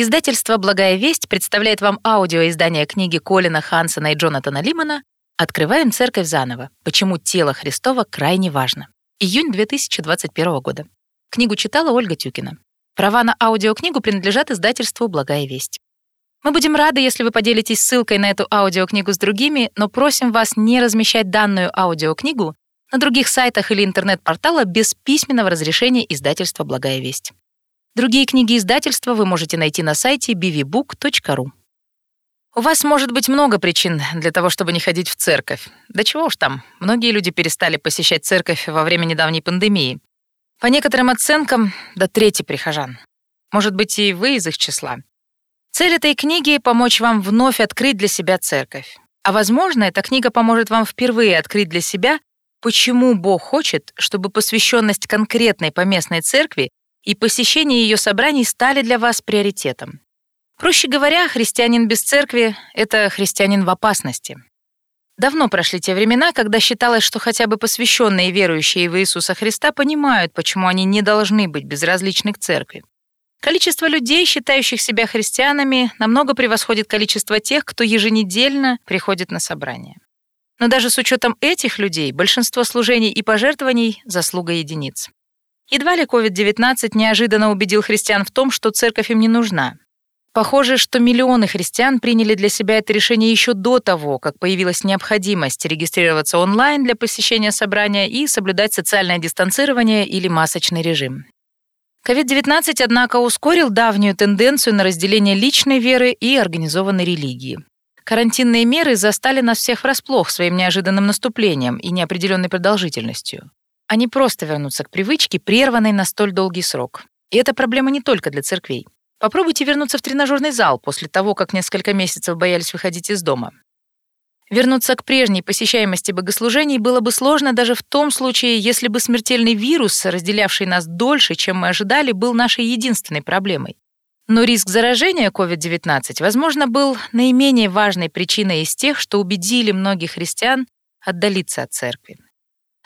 Издательство «Благая весть» представляет вам аудиоиздание книги Колина Хансона и Джонатана Лимана «Открываем церковь заново. Почему тело Христова крайне важно». Июнь 2021 года. Книгу читала Ольга Тюкина. Права на аудиокнигу принадлежат издательству «Благая весть». Мы будем рады, если вы поделитесь ссылкой на эту аудиокнигу с другими, но просим вас не размещать данную аудиокнигу на других сайтах или интернет-портала без письменного разрешения издательства «Благая весть». Другие книги издательства вы можете найти на сайте bvbook.ru. У вас может быть много причин для того, чтобы не ходить в церковь. Да чего уж там, многие люди перестали посещать церковь во время недавней пандемии. По некоторым оценкам, до трети прихожан. Может быть, и вы из их числа. Цель этой книги — помочь вам вновь открыть для себя церковь. А возможно, эта книга поможет вам впервые открыть для себя, почему Бог хочет, чтобы посвященность конкретной поместной церкви и посещение ее собраний стали для вас приоритетом. Проще говоря, христианин без церкви — это христианин в опасности. Давно прошли те времена, когда считалось, что хотя бы посвященные верующие в Иисуса Христа понимают, почему они не должны быть безразличны к церкви. Количество людей, считающих себя христианами, намного превосходит количество тех, кто еженедельно приходит на собрания. Но даже с учетом этих людей большинство служений и пожертвований — заслуга единиц. Едва ли COVID-19 неожиданно убедил христиан в том, что церковь им не нужна. Похоже, что миллионы христиан приняли для себя это решение еще до того, как появилась необходимость регистрироваться онлайн для посещения собрания и соблюдать социальное дистанцирование или масочный режим. COVID-19, однако, ускорил давнюю тенденцию на разделение личной веры и организованной религии. Карантинные меры застали нас всех врасплох своим неожиданным наступлением и неопределенной продолжительностью а не просто вернуться к привычке, прерванной на столь долгий срок. И это проблема не только для церквей. Попробуйте вернуться в тренажерный зал после того, как несколько месяцев боялись выходить из дома. Вернуться к прежней посещаемости богослужений было бы сложно даже в том случае, если бы смертельный вирус, разделявший нас дольше, чем мы ожидали, был нашей единственной проблемой. Но риск заражения COVID-19, возможно, был наименее важной причиной из тех, что убедили многих христиан отдалиться от церкви.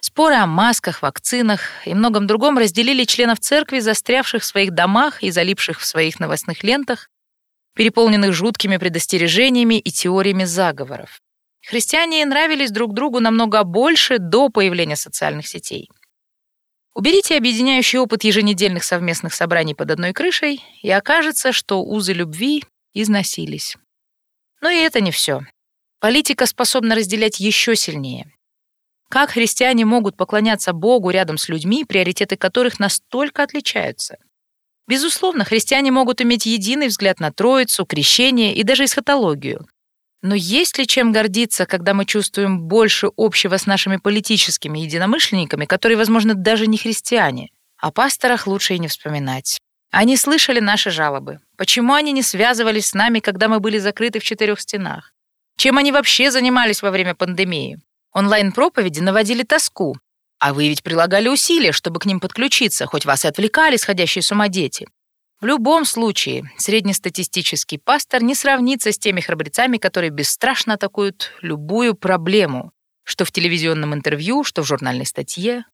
Споры о масках, вакцинах и многом другом разделили членов церкви, застрявших в своих домах и залипших в своих новостных лентах, переполненных жуткими предостережениями и теориями заговоров. Христиане нравились друг другу намного больше до появления социальных сетей. Уберите объединяющий опыт еженедельных совместных собраний под одной крышей, и окажется, что узы любви износились. Но и это не все. Политика способна разделять еще сильнее. Как христиане могут поклоняться Богу рядом с людьми, приоритеты которых настолько отличаются? Безусловно, христиане могут иметь единый взгляд на Троицу, крещение и даже эсхатологию. Но есть ли чем гордиться, когда мы чувствуем больше общего с нашими политическими единомышленниками, которые, возможно, даже не христиане? О пасторах лучше и не вспоминать. Они слышали наши жалобы. Почему они не связывались с нами, когда мы были закрыты в четырех стенах? Чем они вообще занимались во время пандемии? Онлайн-проповеди наводили тоску, а вы ведь прилагали усилия, чтобы к ним подключиться, хоть вас и отвлекали сходящие с ума дети. В любом случае, среднестатистический пастор не сравнится с теми храбрецами, которые бесстрашно атакуют любую проблему, что в телевизионном интервью, что в журнальной статье.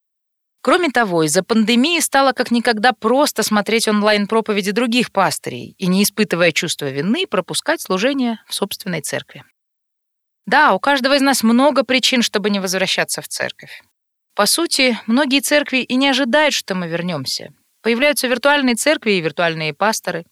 Кроме того, из-за пандемии стало как никогда просто смотреть онлайн-проповеди других пастырей и, не испытывая чувства вины, пропускать служение в собственной церкви. Да, у каждого из нас много причин, чтобы не возвращаться в церковь. По сути, многие церкви и не ожидают, что мы вернемся. Появляются виртуальные церкви и виртуальные пасторы.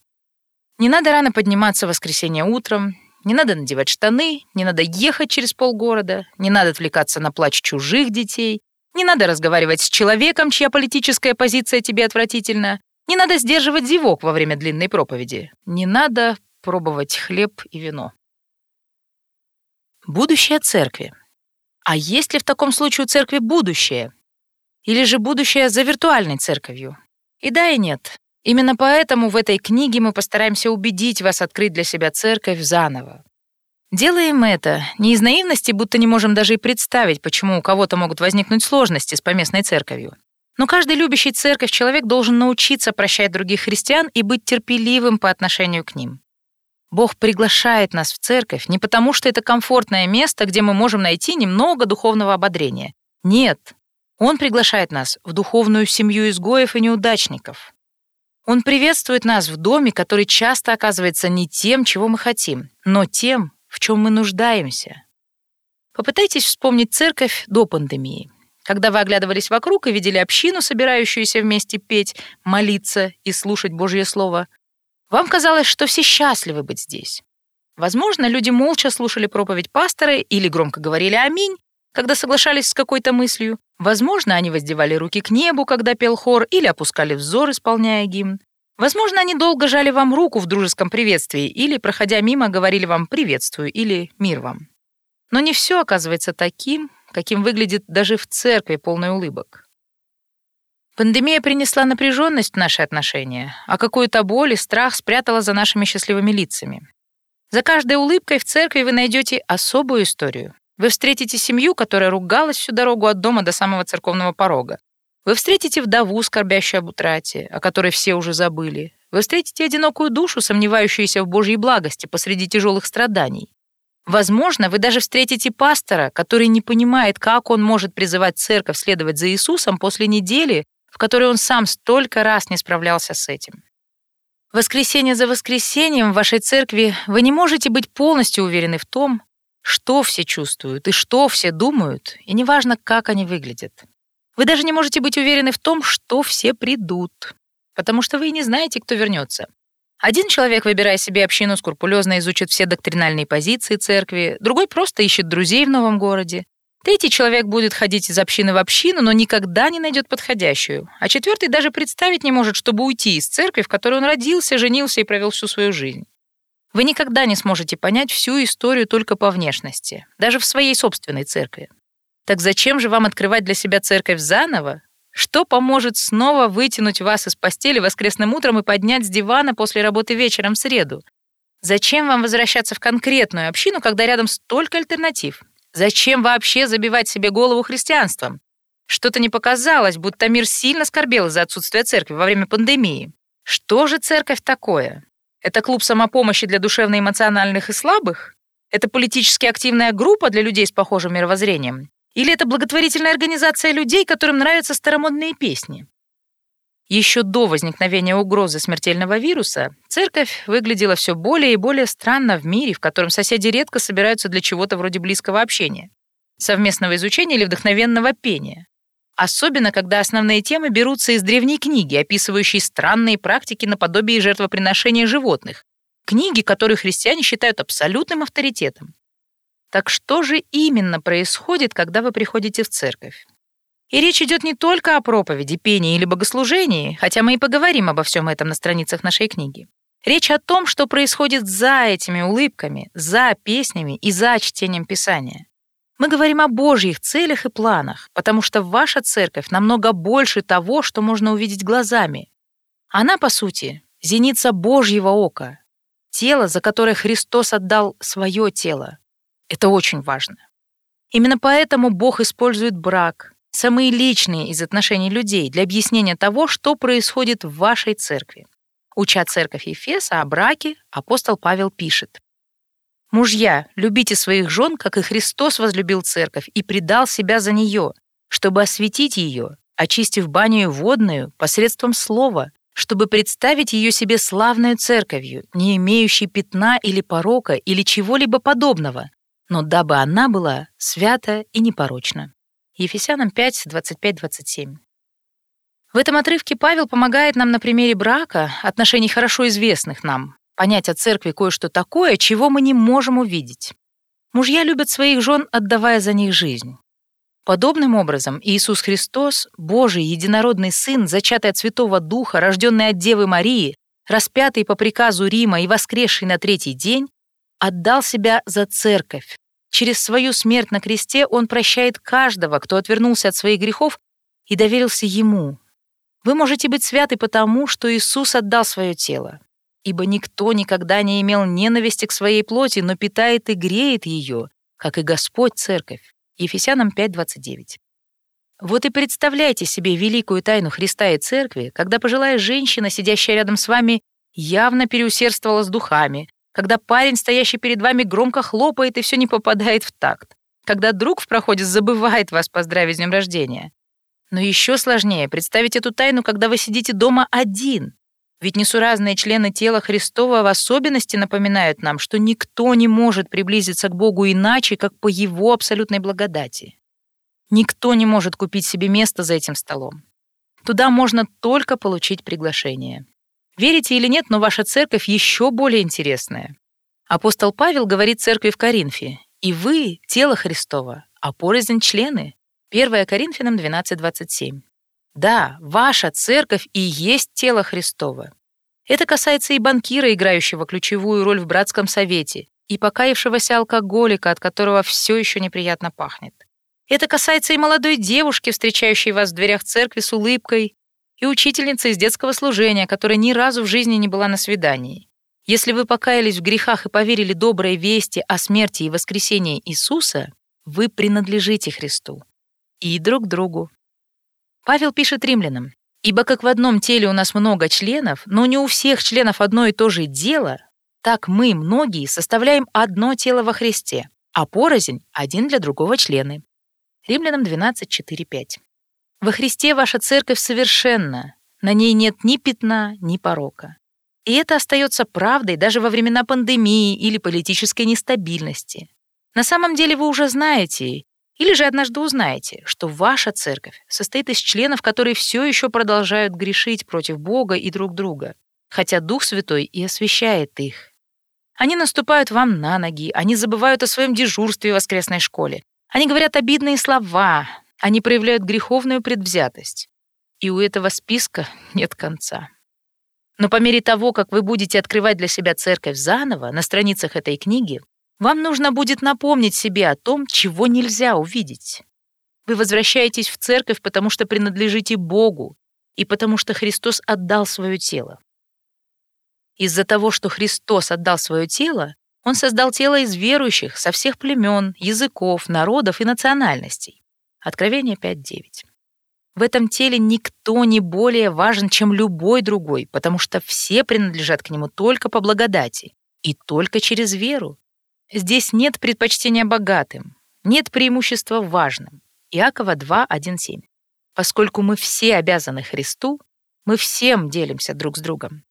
Не надо рано подниматься в воскресенье утром, не надо надевать штаны, не надо ехать через полгорода, не надо отвлекаться на плач чужих детей, не надо разговаривать с человеком, чья политическая позиция тебе отвратительна, не надо сдерживать зевок во время длинной проповеди, не надо пробовать хлеб и вино. Будущее церкви. А есть ли в таком случае у церкви будущее? Или же будущее за виртуальной церковью? И да, и нет. Именно поэтому в этой книге мы постараемся убедить вас открыть для себя церковь заново. Делаем это не из наивности, будто не можем даже и представить, почему у кого-то могут возникнуть сложности с поместной церковью. Но каждый любящий церковь человек должен научиться прощать других христиан и быть терпеливым по отношению к ним. Бог приглашает нас в церковь не потому, что это комфортное место, где мы можем найти немного духовного ободрения. Нет, Он приглашает нас в духовную семью изгоев и неудачников. Он приветствует нас в доме, который часто оказывается не тем, чего мы хотим, но тем, в чем мы нуждаемся. Попытайтесь вспомнить церковь до пандемии, когда вы оглядывались вокруг и видели общину, собирающуюся вместе петь, молиться и слушать Божье Слово. Вам казалось, что все счастливы быть здесь. Возможно, люди молча слушали проповедь пастора или громко говорили «Аминь», когда соглашались с какой-то мыслью. Возможно, они воздевали руки к небу, когда пел хор, или опускали взор, исполняя гимн. Возможно, они долго жали вам руку в дружеском приветствии или, проходя мимо, говорили вам «приветствую» или «мир вам». Но не все оказывается таким, каким выглядит даже в церкви полный улыбок. Пандемия принесла напряженность в наши отношения, а какую-то боль и страх спрятала за нашими счастливыми лицами. За каждой улыбкой в церкви вы найдете особую историю. Вы встретите семью, которая ругалась всю дорогу от дома до самого церковного порога. Вы встретите вдову, скорбящую об утрате, о которой все уже забыли. Вы встретите одинокую душу, сомневающуюся в Божьей благости посреди тяжелых страданий. Возможно, вы даже встретите пастора, который не понимает, как он может призывать церковь следовать за Иисусом после недели, в которой он сам столько раз не справлялся с этим. Воскресенье за воскресеньем в вашей церкви вы не можете быть полностью уверены в том, что все чувствуют и что все думают, и неважно, как они выглядят. Вы даже не можете быть уверены в том, что все придут, потому что вы и не знаете, кто вернется. Один человек, выбирая себе общину, скрупулезно изучит все доктринальные позиции церкви, другой просто ищет друзей в новом городе. Третий человек будет ходить из общины в общину, но никогда не найдет подходящую. А четвертый даже представить не может, чтобы уйти из церкви, в которой он родился, женился и провел всю свою жизнь. Вы никогда не сможете понять всю историю только по внешности, даже в своей собственной церкви. Так зачем же вам открывать для себя церковь заново? Что поможет снова вытянуть вас из постели воскресным утром и поднять с дивана после работы вечером в среду? Зачем вам возвращаться в конкретную общину, когда рядом столько альтернатив? Зачем вообще забивать себе голову христианством? Что-то не показалось, будто мир сильно скорбел из-за отсутствия церкви во время пандемии. Что же церковь такое? Это клуб самопомощи для душевно-эмоциональных и слабых? Это политически активная группа для людей с похожим мировоззрением? Или это благотворительная организация людей, которым нравятся старомодные песни? Еще до возникновения угрозы смертельного вируса церковь выглядела все более и более странно в мире, в котором соседи редко собираются для чего-то вроде близкого общения, совместного изучения или вдохновенного пения. Особенно, когда основные темы берутся из древней книги, описывающей странные практики наподобие жертвоприношения животных, книги, которые христиане считают абсолютным авторитетом. Так что же именно происходит, когда вы приходите в церковь? И речь идет не только о проповеди, пении или богослужении, хотя мы и поговорим обо всем этом на страницах нашей книги. Речь о том, что происходит за этими улыбками, за песнями и за чтением Писания. Мы говорим о Божьих целях и планах, потому что ваша церковь намного больше того, что можно увидеть глазами. Она, по сути, зеница Божьего ока, тело, за которое Христос отдал свое тело. Это очень важно. Именно поэтому Бог использует брак, самые личные из отношений людей, для объяснения того, что происходит в вашей церкви. Уча церковь Ефеса о браке, апостол Павел пишет. Мужья, любите своих жен, как и Христос возлюбил церковь и предал себя за нее, чтобы осветить ее, очистив баню водную посредством слова, чтобы представить ее себе славной церковью, не имеющей пятна или порока или чего-либо подобного, но дабы она была свята и непорочна. Ефесянам 5, 25-27. В этом отрывке Павел помогает нам на примере брака, отношений хорошо известных нам, понять о церкви кое-что такое, чего мы не можем увидеть. Мужья любят своих жен, отдавая за них жизнь. Подобным образом Иисус Христос, Божий единородный Сын, зачатый от Святого Духа, рожденный от Девы Марии, распятый по приказу Рима и воскресший на третий день, отдал себя за церковь. Через свою смерть на кресте он прощает каждого, кто отвернулся от своих грехов и доверился Ему. Вы можете быть святы потому, что Иисус отдал свое тело ибо никто никогда не имел ненависти к своей плоти, но питает и греет ее, как и Господь Церковь. Ефесянам 5.29. Вот и представляйте себе великую тайну Христа и Церкви, когда пожилая женщина, сидящая рядом с вами, явно переусердствовала с духами, когда парень, стоящий перед вами, громко хлопает и все не попадает в такт, когда друг в проходе забывает вас поздравить с днем рождения. Но еще сложнее представить эту тайну, когда вы сидите дома один, Ведь несуразные члены тела Христова в особенности напоминают нам, что никто не может приблизиться к Богу иначе, как по Его абсолютной благодати. Никто не может купить себе место за этим столом. Туда можно только получить приглашение. Верите или нет, но ваша церковь еще более интересная. Апостол Павел говорит церкви в Коринфе, «И вы — тело Христова, а порознь члены». 1 Коринфянам 12.27. Да, ваша церковь и есть тело Христово. Это касается и банкира, играющего ключевую роль в братском совете, и покаявшегося алкоголика, от которого все еще неприятно пахнет. Это касается и молодой девушки, встречающей вас в дверях церкви с улыбкой, и учительницы из детского служения, которая ни разу в жизни не была на свидании. Если вы покаялись в грехах и поверили доброй вести о смерти и воскресении Иисуса, вы принадлежите Христу и друг другу. Павел пишет римлянам, «Ибо как в одном теле у нас много членов, но не у всех членов одно и то же дело, так мы, многие, составляем одно тело во Христе, а порознь — один для другого члены». Римлянам 12, 4, 5. «Во Христе ваша церковь совершенна, на ней нет ни пятна, ни порока. И это остается правдой даже во времена пандемии или политической нестабильности. На самом деле вы уже знаете, или же однажды узнаете, что ваша церковь состоит из членов, которые все еще продолжают грешить против Бога и друг друга, хотя Дух Святой и освящает их. Они наступают вам на ноги, они забывают о своем дежурстве в воскресной школе, они говорят обидные слова, они проявляют греховную предвзятость. И у этого списка нет конца. Но по мере того, как вы будете открывать для себя церковь заново на страницах этой книги, вам нужно будет напомнить себе о том, чего нельзя увидеть. Вы возвращаетесь в церковь, потому что принадлежите Богу и потому что Христос отдал свое тело. Из-за того, что Христос отдал свое тело, Он создал тело из верующих со всех племен, языков, народов и национальностей. Откровение 5.9. В этом теле никто не более важен, чем любой другой, потому что все принадлежат к нему только по благодати и только через веру. Здесь нет предпочтения богатым, нет преимущества важным. Иакова 2, 1, 7. Поскольку мы все обязаны Христу, мы всем делимся друг с другом.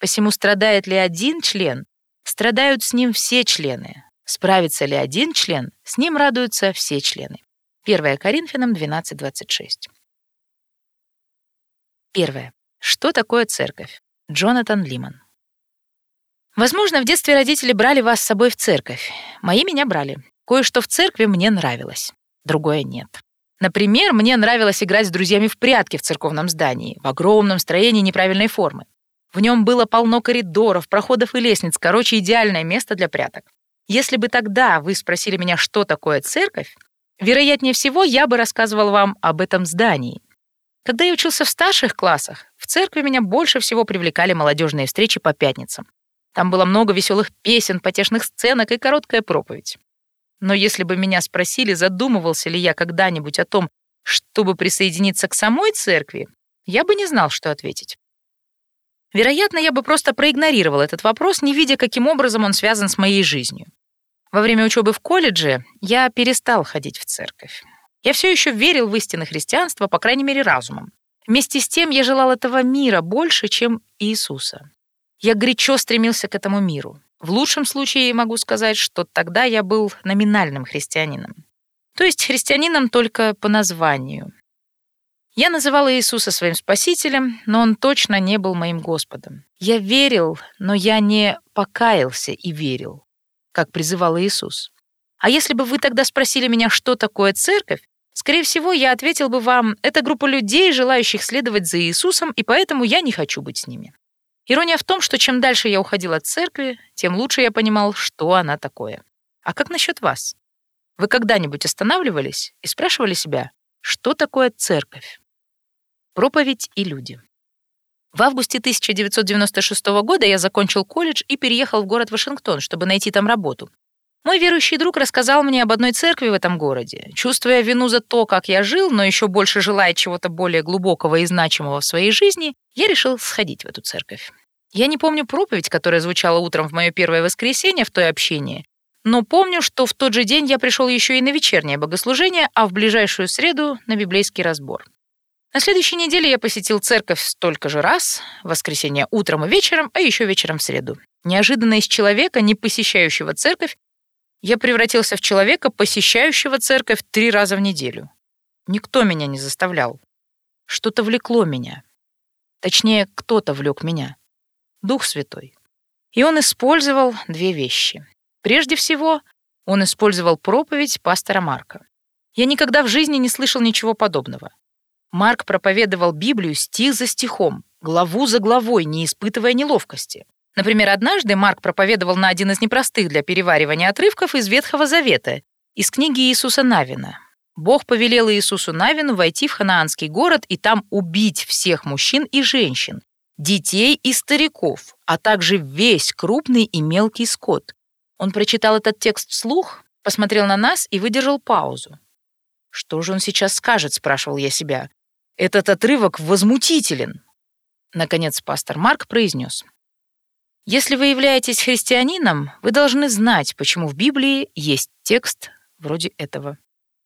Посему страдает ли один член, страдают с ним все члены. Справится ли один член, с ним радуются все члены. 1 Коринфянам 12, 26. Первое. Что такое церковь? Джонатан Лиман. Возможно, в детстве родители брали вас с собой в церковь. Мои меня брали. Кое-что в церкви мне нравилось, другое нет. Например, мне нравилось играть с друзьями в прятки в церковном здании, в огромном строении неправильной формы. В нем было полно коридоров, проходов и лестниц, короче, идеальное место для пряток. Если бы тогда вы спросили меня, что такое церковь, вероятнее всего, я бы рассказывал вам об этом здании. Когда я учился в старших классах, в церкви меня больше всего привлекали молодежные встречи по пятницам. Там было много веселых песен, потешных сценок и короткая проповедь. Но если бы меня спросили, задумывался ли я когда-нибудь о том, чтобы присоединиться к самой церкви, я бы не знал, что ответить. Вероятно, я бы просто проигнорировал этот вопрос, не видя, каким образом он связан с моей жизнью. Во время учебы в колледже я перестал ходить в церковь. Я все еще верил в истины христианства, по крайней мере, разумом. Вместе с тем я желал этого мира больше, чем Иисуса. Я горячо стремился к этому миру. В лучшем случае могу сказать, что тогда я был номинальным христианином. То есть христианином только по названию. Я называла Иисуса своим спасителем, но он точно не был моим Господом. Я верил, но я не покаялся и верил, как призывал Иисус. А если бы вы тогда спросили меня, что такое церковь, скорее всего, я ответил бы вам, это группа людей, желающих следовать за Иисусом, и поэтому я не хочу быть с ними. Ирония в том, что чем дальше я уходил от церкви, тем лучше я понимал, что она такое. А как насчет вас? Вы когда-нибудь останавливались и спрашивали себя, что такое церковь? Проповедь и люди. В августе 1996 года я закончил колледж и переехал в город Вашингтон, чтобы найти там работу. Мой верующий друг рассказал мне об одной церкви в этом городе. Чувствуя вину за то, как я жил, но еще больше желая чего-то более глубокого и значимого в своей жизни, я решил сходить в эту церковь. Я не помню проповедь, которая звучала утром в мое первое воскресенье в той общине, но помню, что в тот же день я пришел еще и на вечернее богослужение, а в ближайшую среду — на библейский разбор. На следующей неделе я посетил церковь столько же раз, в воскресенье утром и вечером, а еще вечером в среду. Неожиданно из человека, не посещающего церковь, я превратился в человека, посещающего церковь три раза в неделю. Никто меня не заставлял. Что-то влекло меня. Точнее, кто-то влек меня. Дух Святой. И он использовал две вещи. Прежде всего, он использовал проповедь пастора Марка. Я никогда в жизни не слышал ничего подобного. Марк проповедовал Библию стих за стихом, главу за главой, не испытывая неловкости. Например, однажды Марк проповедовал на один из непростых для переваривания отрывков из Ветхого Завета, из книги Иисуса Навина. Бог повелел Иисусу Навину войти в ханаанский город и там убить всех мужчин и женщин, детей и стариков, а также весь крупный и мелкий скот. Он прочитал этот текст вслух, посмотрел на нас и выдержал паузу. «Что же он сейчас скажет?» — спрашивал я себя. «Этот отрывок возмутителен». Наконец пастор Марк произнес. «Если вы являетесь христианином, вы должны знать, почему в Библии есть текст вроде этого».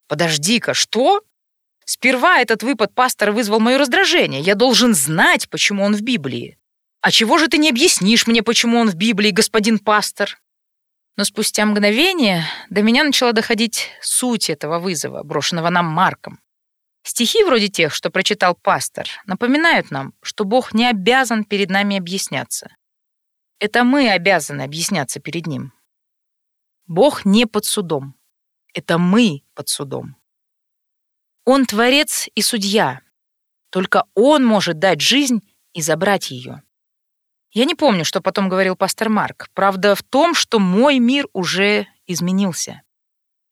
«Подожди-ка, что?» Сперва этот выпад пастора вызвал мое раздражение. Я должен знать, почему он в Библии. А чего же ты не объяснишь мне, почему он в Библии, господин пастор? Но спустя мгновение до меня начала доходить суть этого вызова, брошенного нам Марком. Стихи вроде тех, что прочитал пастор, напоминают нам, что Бог не обязан перед нами объясняться. Это мы обязаны объясняться перед Ним. Бог не под судом. Это мы под судом. Он творец и судья. Только Он может дать жизнь и забрать ее. Я не помню, что потом говорил пастор Марк. Правда в том, что мой мир уже изменился.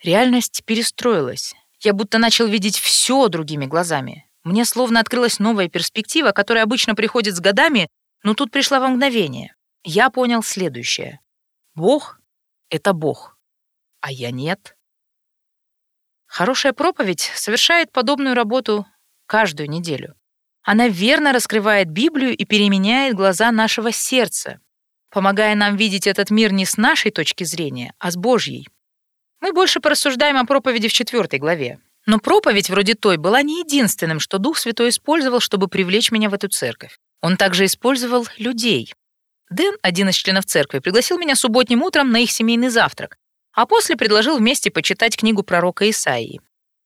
Реальность перестроилась. Я будто начал видеть все другими глазами. Мне словно открылась новая перспектива, которая обычно приходит с годами, но тут пришла во мгновение. Я понял следующее. Бог — это Бог, а я нет. Хорошая проповедь совершает подобную работу каждую неделю. Она верно раскрывает Библию и переменяет глаза нашего сердца, помогая нам видеть этот мир не с нашей точки зрения, а с Божьей. Мы больше порассуждаем о проповеди в четвертой главе. Но проповедь вроде той была не единственным, что Дух Святой использовал, чтобы привлечь меня в эту церковь. Он также использовал людей. Дэн, один из членов церкви, пригласил меня субботним утром на их семейный завтрак, а после предложил вместе почитать книгу пророка Исаии.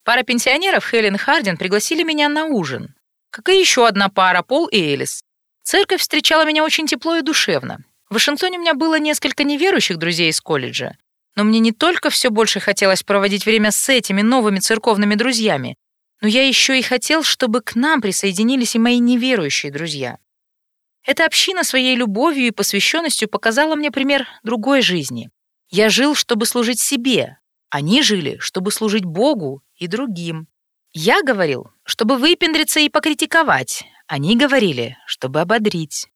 Пара пенсионеров, Хелен и Хардин, пригласили меня на ужин как и еще одна пара, Пол и Элис. Церковь встречала меня очень тепло и душевно. В Вашингтоне у меня было несколько неверующих друзей из колледжа, но мне не только все больше хотелось проводить время с этими новыми церковными друзьями, но я еще и хотел, чтобы к нам присоединились и мои неверующие друзья. Эта община своей любовью и посвященностью показала мне пример другой жизни. Я жил, чтобы служить себе. Они жили, чтобы служить Богу и другим. Я говорил, чтобы выпендриться и покритиковать. Они говорили, чтобы ободрить.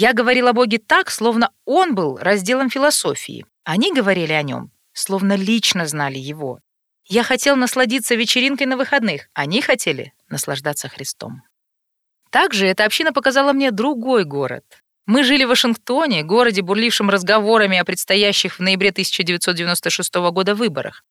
Я говорил о Боге так, словно Он был разделом философии. Они говорили о Нем, словно лично знали Его. Я хотел насладиться вечеринкой на выходных. Они хотели наслаждаться Христом. Также эта община показала мне другой город. Мы жили в Вашингтоне, городе, бурлившем разговорами о предстоящих в ноябре 1996 года выборах.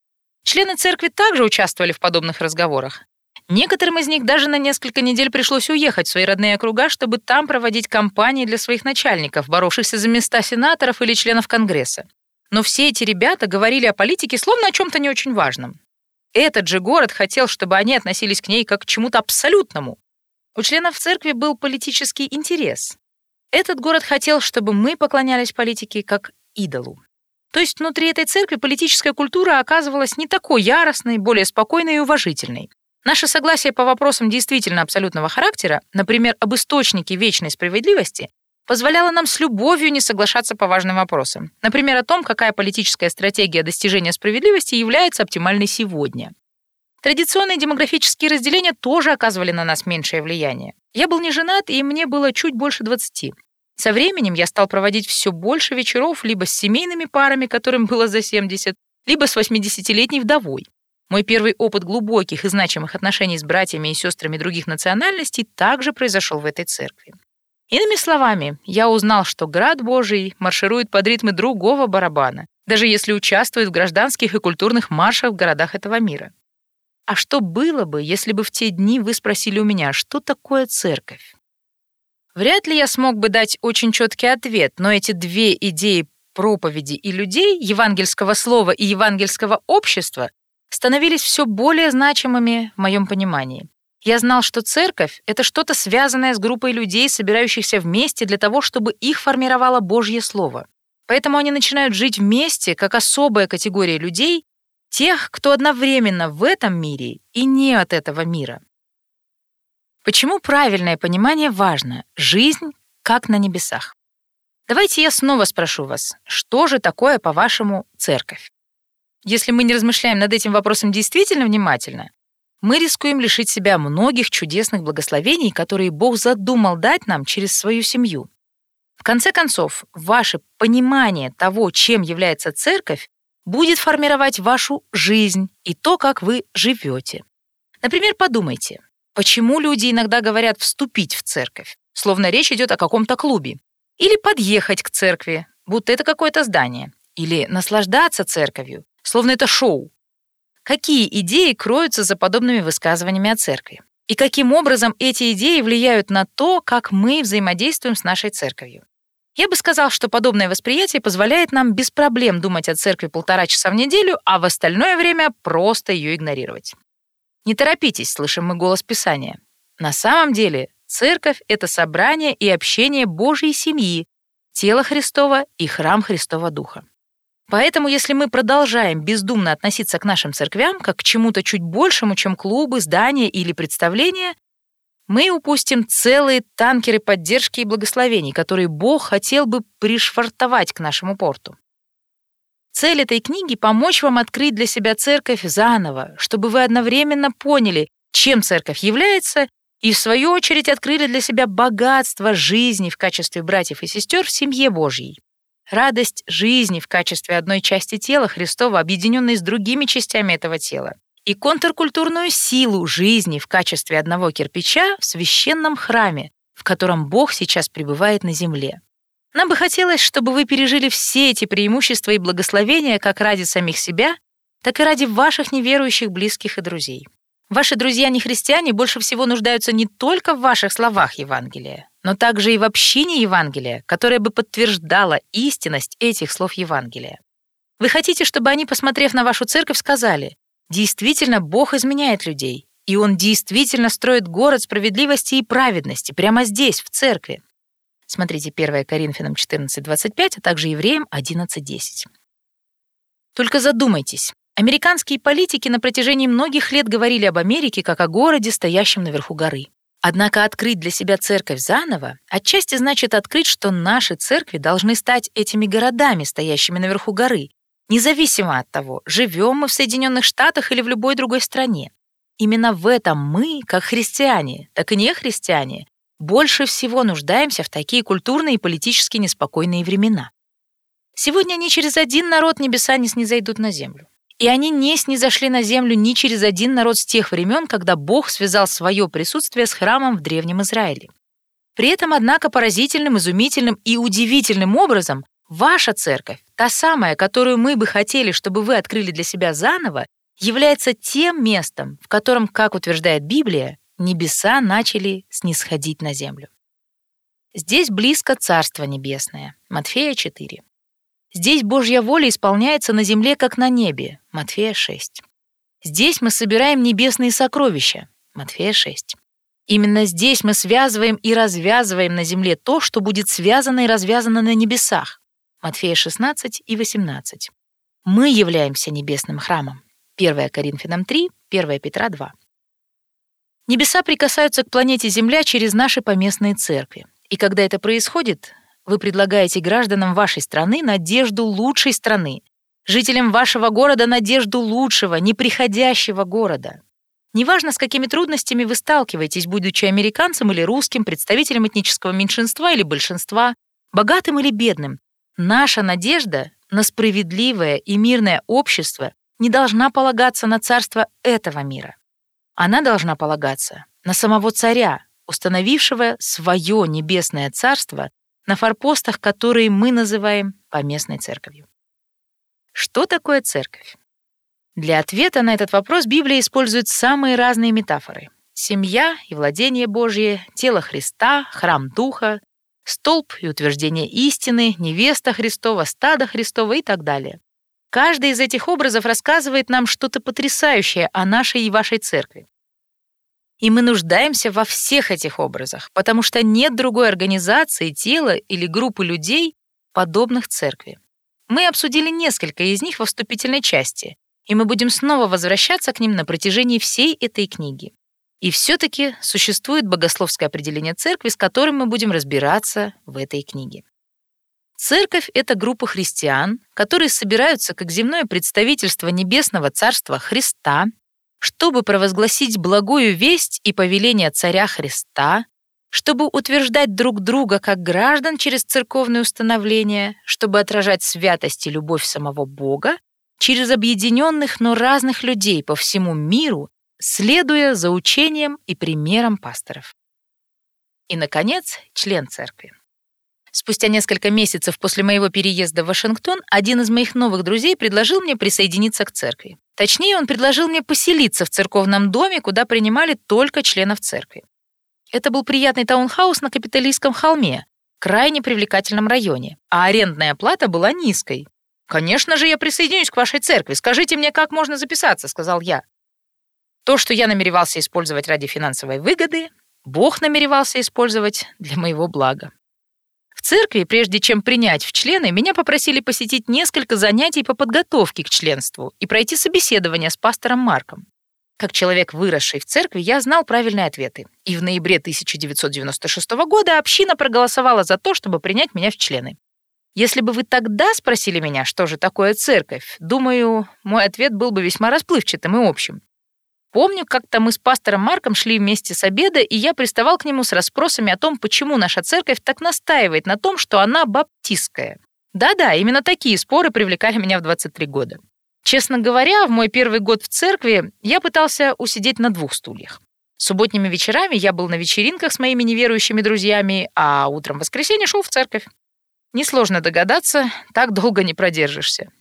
Члены церкви также участвовали в подобных разговорах. Некоторым из них даже на несколько недель пришлось уехать в свои родные округа, чтобы там проводить кампании для своих начальников, боровшихся за места сенаторов или членов Конгресса. Но все эти ребята говорили о политике словно о чем-то не очень важном. Этот же город хотел, чтобы они относились к ней как к чему-то абсолютному. У членов церкви был политический интерес. Этот город хотел, чтобы мы поклонялись политике как идолу. То есть внутри этой церкви политическая культура оказывалась не такой яростной, более спокойной и уважительной. Наше согласие по вопросам действительно абсолютного характера, например, об источнике вечной справедливости, позволяло нам с любовью не соглашаться по важным вопросам. Например, о том, какая политическая стратегия достижения справедливости является оптимальной сегодня. Традиционные демографические разделения тоже оказывали на нас меньшее влияние. Я был не женат, и мне было чуть больше 20. Со временем я стал проводить все больше вечеров либо с семейными парами, которым было за 70, либо с 80-летней вдовой. Мой первый опыт глубоких и значимых отношений с братьями и сестрами других национальностей также произошел в этой церкви. Иными словами, я узнал, что Град Божий марширует под ритмы другого барабана, даже если участвует в гражданских и культурных маршах в городах этого мира. А что было бы, если бы в те дни вы спросили у меня, что такое церковь? Вряд ли я смог бы дать очень четкий ответ, но эти две идеи проповеди и людей, евангельского слова и евангельского общества, становились все более значимыми в моем понимании. Я знал, что церковь — это что-то связанное с группой людей, собирающихся вместе для того, чтобы их формировало Божье Слово. Поэтому они начинают жить вместе как особая категория людей, тех, кто одновременно в этом мире и не от этого мира. Почему правильное понимание важно? Жизнь как на небесах. Давайте я снова спрошу вас, что же такое, по-вашему, церковь? Если мы не размышляем над этим вопросом действительно внимательно, мы рискуем лишить себя многих чудесных благословений, которые Бог задумал дать нам через свою семью. В конце концов, ваше понимание того, чем является церковь, будет формировать вашу жизнь и то, как вы живете. Например, подумайте, почему люди иногда говорят «вступить в церковь», словно речь идет о каком-то клубе, или «подъехать к церкви», будто это какое-то здание, или «наслаждаться церковью», словно это шоу. Какие идеи кроются за подобными высказываниями о церкви? И каким образом эти идеи влияют на то, как мы взаимодействуем с нашей церковью? Я бы сказал, что подобное восприятие позволяет нам без проблем думать о церкви полтора часа в неделю, а в остальное время просто ее игнорировать. Не торопитесь, слышим мы голос Писания. На самом деле, церковь — это собрание и общение Божьей семьи, тело Христова и храм Христова Духа. Поэтому, если мы продолжаем бездумно относиться к нашим церквям как к чему-то чуть большему, чем клубы, здания или представления, мы упустим целые танкеры поддержки и благословений, которые Бог хотел бы пришвартовать к нашему порту. Цель этой книги — помочь вам открыть для себя церковь заново, чтобы вы одновременно поняли, чем церковь является, и в свою очередь открыли для себя богатство жизни в качестве братьев и сестер в семье Божьей. Радость жизни в качестве одной части тела Христова, объединенной с другими частями этого тела. И контркультурную силу жизни в качестве одного кирпича в священном храме, в котором Бог сейчас пребывает на земле. Нам бы хотелось, чтобы вы пережили все эти преимущества и благословения как ради самих себя, так и ради ваших неверующих близких и друзей. Ваши друзья-нехристиане больше всего нуждаются не только в ваших словах Евангелия, но также и в общине Евангелия, которая бы подтверждала истинность этих слов Евангелия. Вы хотите, чтобы они, посмотрев на вашу церковь, сказали, действительно Бог изменяет людей, и Он действительно строит город справедливости и праведности прямо здесь, в церкви. Смотрите 1 Коринфянам 14.25, а также Евреям 11.10. Только задумайтесь. Американские политики на протяжении многих лет говорили об Америке как о городе, стоящем наверху горы. Однако открыть для себя церковь заново отчасти значит открыть, что наши церкви должны стать этими городами, стоящими наверху горы, независимо от того, живем мы в Соединенных Штатах или в любой другой стране. Именно в этом мы, как христиане, так и не христиане, больше всего нуждаемся в такие культурные и политически неспокойные времена. Сегодня ни через один народ небеса не снизойдут на землю. И они не снизошли на землю ни через один народ с тех времен, когда Бог связал свое присутствие с храмом в Древнем Израиле. При этом, однако, поразительным, изумительным и удивительным образом ваша церковь, та самая, которую мы бы хотели, чтобы вы открыли для себя заново, является тем местом, в котором, как утверждает Библия, небеса начали снисходить на землю. Здесь близко Царство Небесное. Матфея 4. Здесь Божья воля исполняется на земле, как на небе. Матфея 6. Здесь мы собираем небесные сокровища. Матфея 6. Именно здесь мы связываем и развязываем на земле то, что будет связано и развязано на небесах. Матфея 16 и 18. Мы являемся небесным храмом. 1 Коринфянам 3, 1 Петра 2. Небеса прикасаются к планете Земля через наши поместные церкви. И когда это происходит, вы предлагаете гражданам вашей страны надежду лучшей страны, жителям вашего города надежду лучшего, неприходящего города. Неважно, с какими трудностями вы сталкиваетесь, будучи американцем или русским, представителем этнического меньшинства или большинства, богатым или бедным, наша надежда на справедливое и мирное общество не должна полагаться на царство этого мира. Она должна полагаться на самого царя, установившего свое небесное царство на форпостах, которые мы называем поместной церковью. Что такое церковь? Для ответа на этот вопрос Библия использует самые разные метафоры. Семья и владение Божье, тело Христа, храм Духа, столб и утверждение истины, невеста Христова, стадо Христова и так далее. Каждый из этих образов рассказывает нам что-то потрясающее о нашей и вашей церкви. И мы нуждаемся во всех этих образах, потому что нет другой организации, тела или группы людей, подобных церкви. Мы обсудили несколько из них во вступительной части, и мы будем снова возвращаться к ним на протяжении всей этой книги. И все-таки существует богословское определение церкви, с которым мы будем разбираться в этой книге. Церковь — это группа христиан, которые собираются как земное представительство Небесного Царства Христа, чтобы провозгласить благую весть и повеление Царя Христа, чтобы утверждать друг друга как граждан через церковные установления, чтобы отражать святость и любовь самого Бога через объединенных, но разных людей по всему миру, следуя за учением и примером пасторов. И, наконец, член церкви. Спустя несколько месяцев после моего переезда в Вашингтон один из моих новых друзей предложил мне присоединиться к церкви. Точнее, он предложил мне поселиться в церковном доме, куда принимали только членов церкви. Это был приятный таунхаус на Капитолийском холме, крайне привлекательном районе, а арендная плата была низкой. «Конечно же, я присоединюсь к вашей церкви. Скажите мне, как можно записаться», — сказал я. То, что я намеревался использовать ради финансовой выгоды, Бог намеревался использовать для моего блага. В церкви, прежде чем принять в члены, меня попросили посетить несколько занятий по подготовке к членству и пройти собеседование с пастором Марком. Как человек, выросший в церкви, я знал правильные ответы. И в ноябре 1996 года община проголосовала за то, чтобы принять меня в члены. Если бы вы тогда спросили меня, что же такое церковь, думаю, мой ответ был бы весьма расплывчатым и общим. Помню, как-то мы с пастором Марком шли вместе с обеда, и я приставал к нему с расспросами о том, почему наша церковь так настаивает на том, что она баптистская. Да-да, именно такие споры привлекали меня в 23 года. Честно говоря, в мой первый год в церкви я пытался усидеть на двух стульях. Субботними вечерами я был на вечеринках с моими неверующими друзьями, а утром в воскресенье шел в церковь. Несложно догадаться, так долго не продержишься.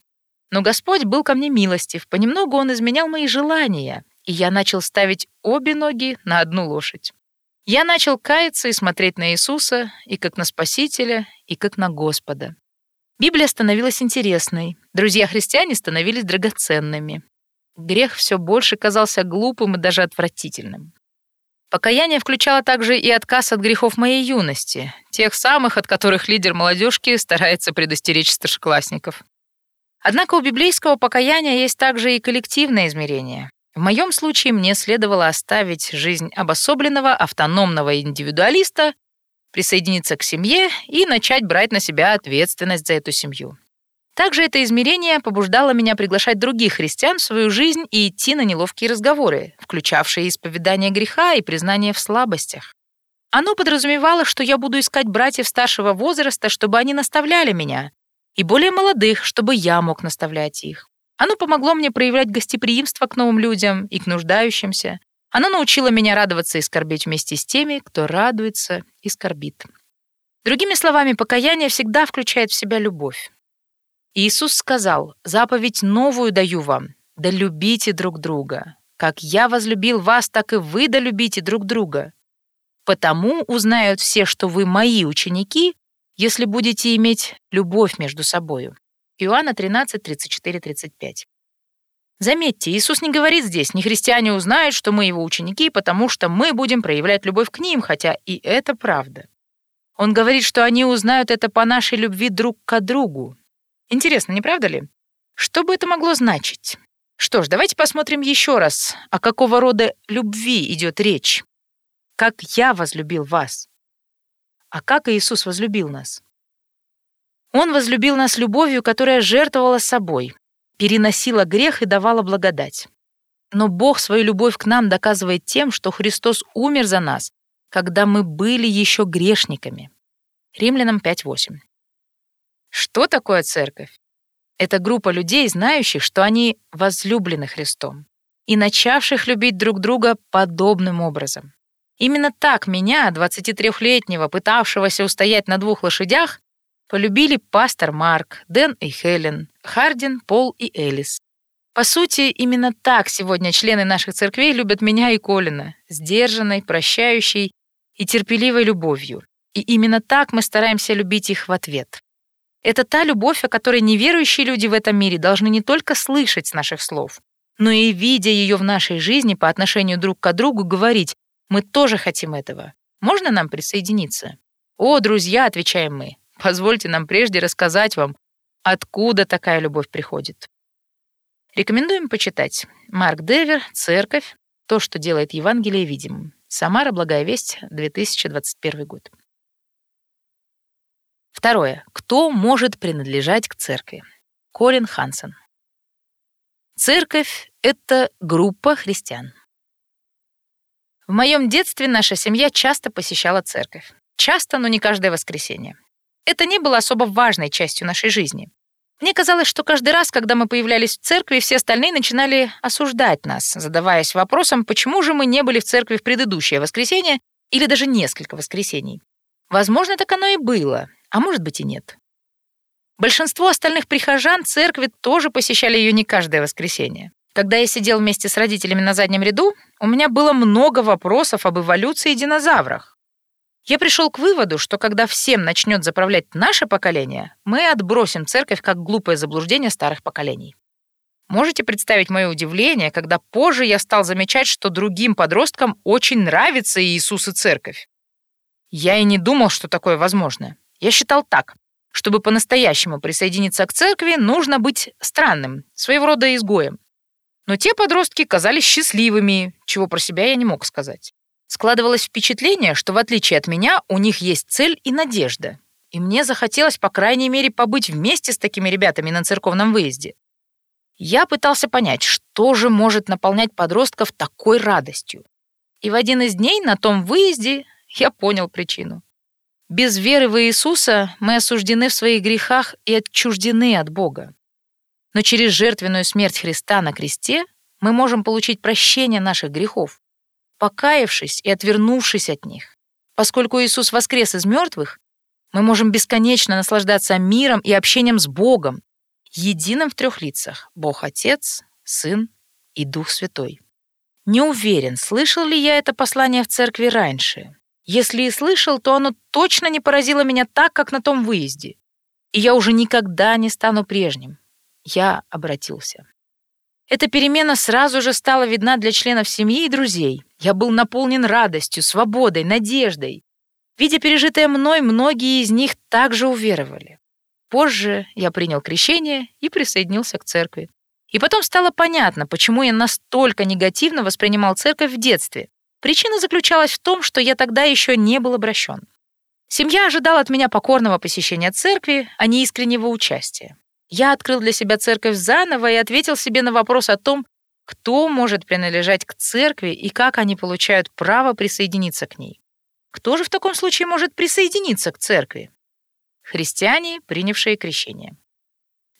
Но Господь был ко мне милостив, понемногу Он изменял мои желания, и я начал ставить обе ноги на одну лошадь. Я начал каяться и смотреть на Иисуса и как на Спасителя, и как на Господа. Библия становилась интересной, друзья-христиане становились драгоценными. Грех все больше казался глупым и даже отвратительным. Покаяние включало также и отказ от грехов моей юности, тех самых, от которых лидер молодежки старается предостеречь старшеклассников. Однако у библейского покаяния есть также и коллективное измерение. В моем случае мне следовало оставить жизнь обособленного, автономного индивидуалиста, присоединиться к семье и начать брать на себя ответственность за эту семью. Также это измерение побуждало меня приглашать других христиан в свою жизнь и идти на неловкие разговоры, включавшие исповедание греха и признание в слабостях. Оно подразумевало, что я буду искать братьев старшего возраста, чтобы они наставляли меня, и более молодых, чтобы я мог наставлять их. Оно помогло мне проявлять гостеприимство к новым людям и к нуждающимся. Оно научило меня радоваться и скорбеть вместе с теми, кто радуется и скорбит. Другими словами, покаяние всегда включает в себя любовь. Иисус сказал, «Заповедь новую даю вам, да любите друг друга. Как я возлюбил вас, так и вы да любите друг друга. Потому узнают все, что вы мои ученики, если будете иметь любовь между собою». Иоанна 13, 34, 35. Заметьте, Иисус не говорит здесь, не христиане узнают, что мы его ученики, потому что мы будем проявлять любовь к ним, хотя и это правда. Он говорит, что они узнают это по нашей любви друг к другу, Интересно, не правда ли? Что бы это могло значить? Что ж, давайте посмотрим еще раз, о какого рода любви идет речь. Как я возлюбил вас. А как Иисус возлюбил нас? Он возлюбил нас любовью, которая жертвовала собой, переносила грех и давала благодать. Но Бог свою любовь к нам доказывает тем, что Христос умер за нас, когда мы были еще грешниками. Римлянам 5.8. Что такое церковь? Это группа людей, знающих, что они возлюблены Христом и начавших любить друг друга подобным образом. Именно так меня, 23-летнего, пытавшегося устоять на двух лошадях, полюбили пастор Марк, Дэн и Хелен, Хардин, Пол и Элис. По сути, именно так сегодня члены наших церквей любят меня и Колина, сдержанной, прощающей и терпеливой любовью. И именно так мы стараемся любить их в ответ. Это та любовь, о которой неверующие люди в этом мире должны не только слышать с наших слов, но и, видя ее в нашей жизни по отношению друг к другу, говорить «мы тоже хотим этого. Можно нам присоединиться?» «О, друзья», — отвечаем мы, — «позвольте нам прежде рассказать вам, откуда такая любовь приходит». Рекомендуем почитать Марк Девер «Церковь. То, что делает Евангелие видимым». Самара, Благая Весть, 2021 год. Второе. Кто может принадлежать к церкви? Колин Хансен. Церковь — это группа христиан. В моем детстве наша семья часто посещала церковь. Часто, но не каждое воскресенье. Это не было особо важной частью нашей жизни. Мне казалось, что каждый раз, когда мы появлялись в церкви, все остальные начинали осуждать нас, задаваясь вопросом, почему же мы не были в церкви в предыдущее воскресенье или даже несколько воскресений. Возможно, так оно и было, а может быть и нет. Большинство остальных прихожан церкви тоже посещали ее не каждое воскресенье. Когда я сидел вместе с родителями на заднем ряду, у меня было много вопросов об эволюции и динозаврах. Я пришел к выводу, что когда всем начнет заправлять наше поколение, мы отбросим церковь как глупое заблуждение старых поколений. Можете представить мое удивление, когда позже я стал замечать, что другим подросткам очень нравится Иисус и церковь. Я и не думал, что такое возможно. Я считал так. Чтобы по-настоящему присоединиться к церкви, нужно быть странным, своего рода изгоем. Но те подростки казались счастливыми, чего про себя я не мог сказать. Складывалось впечатление, что в отличие от меня, у них есть цель и надежда. И мне захотелось, по крайней мере, побыть вместе с такими ребятами на церковном выезде. Я пытался понять, что же может наполнять подростков такой радостью. И в один из дней на том выезде я понял причину. Без веры в Иисуса мы осуждены в своих грехах и отчуждены от Бога. Но через жертвенную смерть Христа на кресте мы можем получить прощение наших грехов покаявшись и отвернувшись от них. Поскольку Иисус воскрес из мертвых, мы можем бесконечно наслаждаться миром и общением с Богом, единым в трех лицах — Бог Отец, Сын и Дух Святой. Не уверен, слышал ли я это послание в церкви раньше. Если и слышал, то оно точно не поразило меня так, как на том выезде. И я уже никогда не стану прежним. Я обратился. Эта перемена сразу же стала видна для членов семьи и друзей. Я был наполнен радостью, свободой, надеждой. Видя пережитое мной, многие из них также уверовали. Позже я принял крещение и присоединился к церкви. И потом стало понятно, почему я настолько негативно воспринимал церковь в детстве. Причина заключалась в том, что я тогда еще не был обращен. Семья ожидала от меня покорного посещения церкви, а не искреннего участия. Я открыл для себя церковь заново и ответил себе на вопрос о том, кто может принадлежать к церкви и как они получают право присоединиться к ней. Кто же в таком случае может присоединиться к церкви? Христиане, принявшие крещение.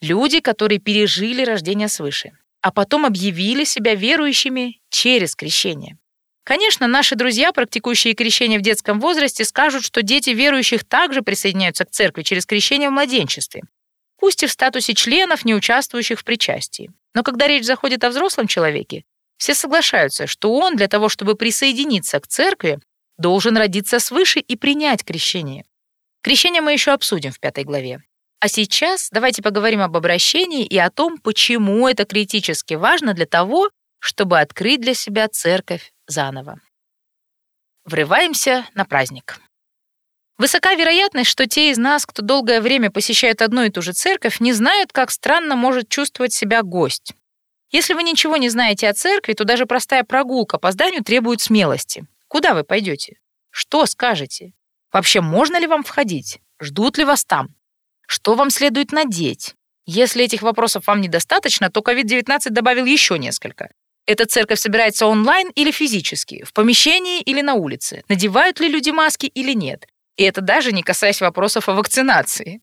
Люди, которые пережили рождение свыше, а потом объявили себя верующими через крещение. Конечно, наши друзья, практикующие крещение в детском возрасте, скажут, что дети верующих также присоединяются к церкви через крещение в младенчестве пусть и в статусе членов, не участвующих в причастии. Но когда речь заходит о взрослом человеке, все соглашаются, что он для того, чтобы присоединиться к церкви, должен родиться свыше и принять крещение. Крещение мы еще обсудим в пятой главе. А сейчас давайте поговорим об обращении и о том, почему это критически важно для того, чтобы открыть для себя церковь заново. Врываемся на праздник. Высока вероятность, что те из нас, кто долгое время посещает одну и ту же церковь, не знают, как странно может чувствовать себя гость. Если вы ничего не знаете о церкви, то даже простая прогулка по зданию требует смелости. Куда вы пойдете? Что скажете? Вообще, можно ли вам входить? Ждут ли вас там? Что вам следует надеть? Если этих вопросов вам недостаточно, то COVID-19 добавил еще несколько. Эта церковь собирается онлайн или физически, в помещении или на улице? Надевают ли люди маски или нет? И это даже не касаясь вопросов о вакцинации.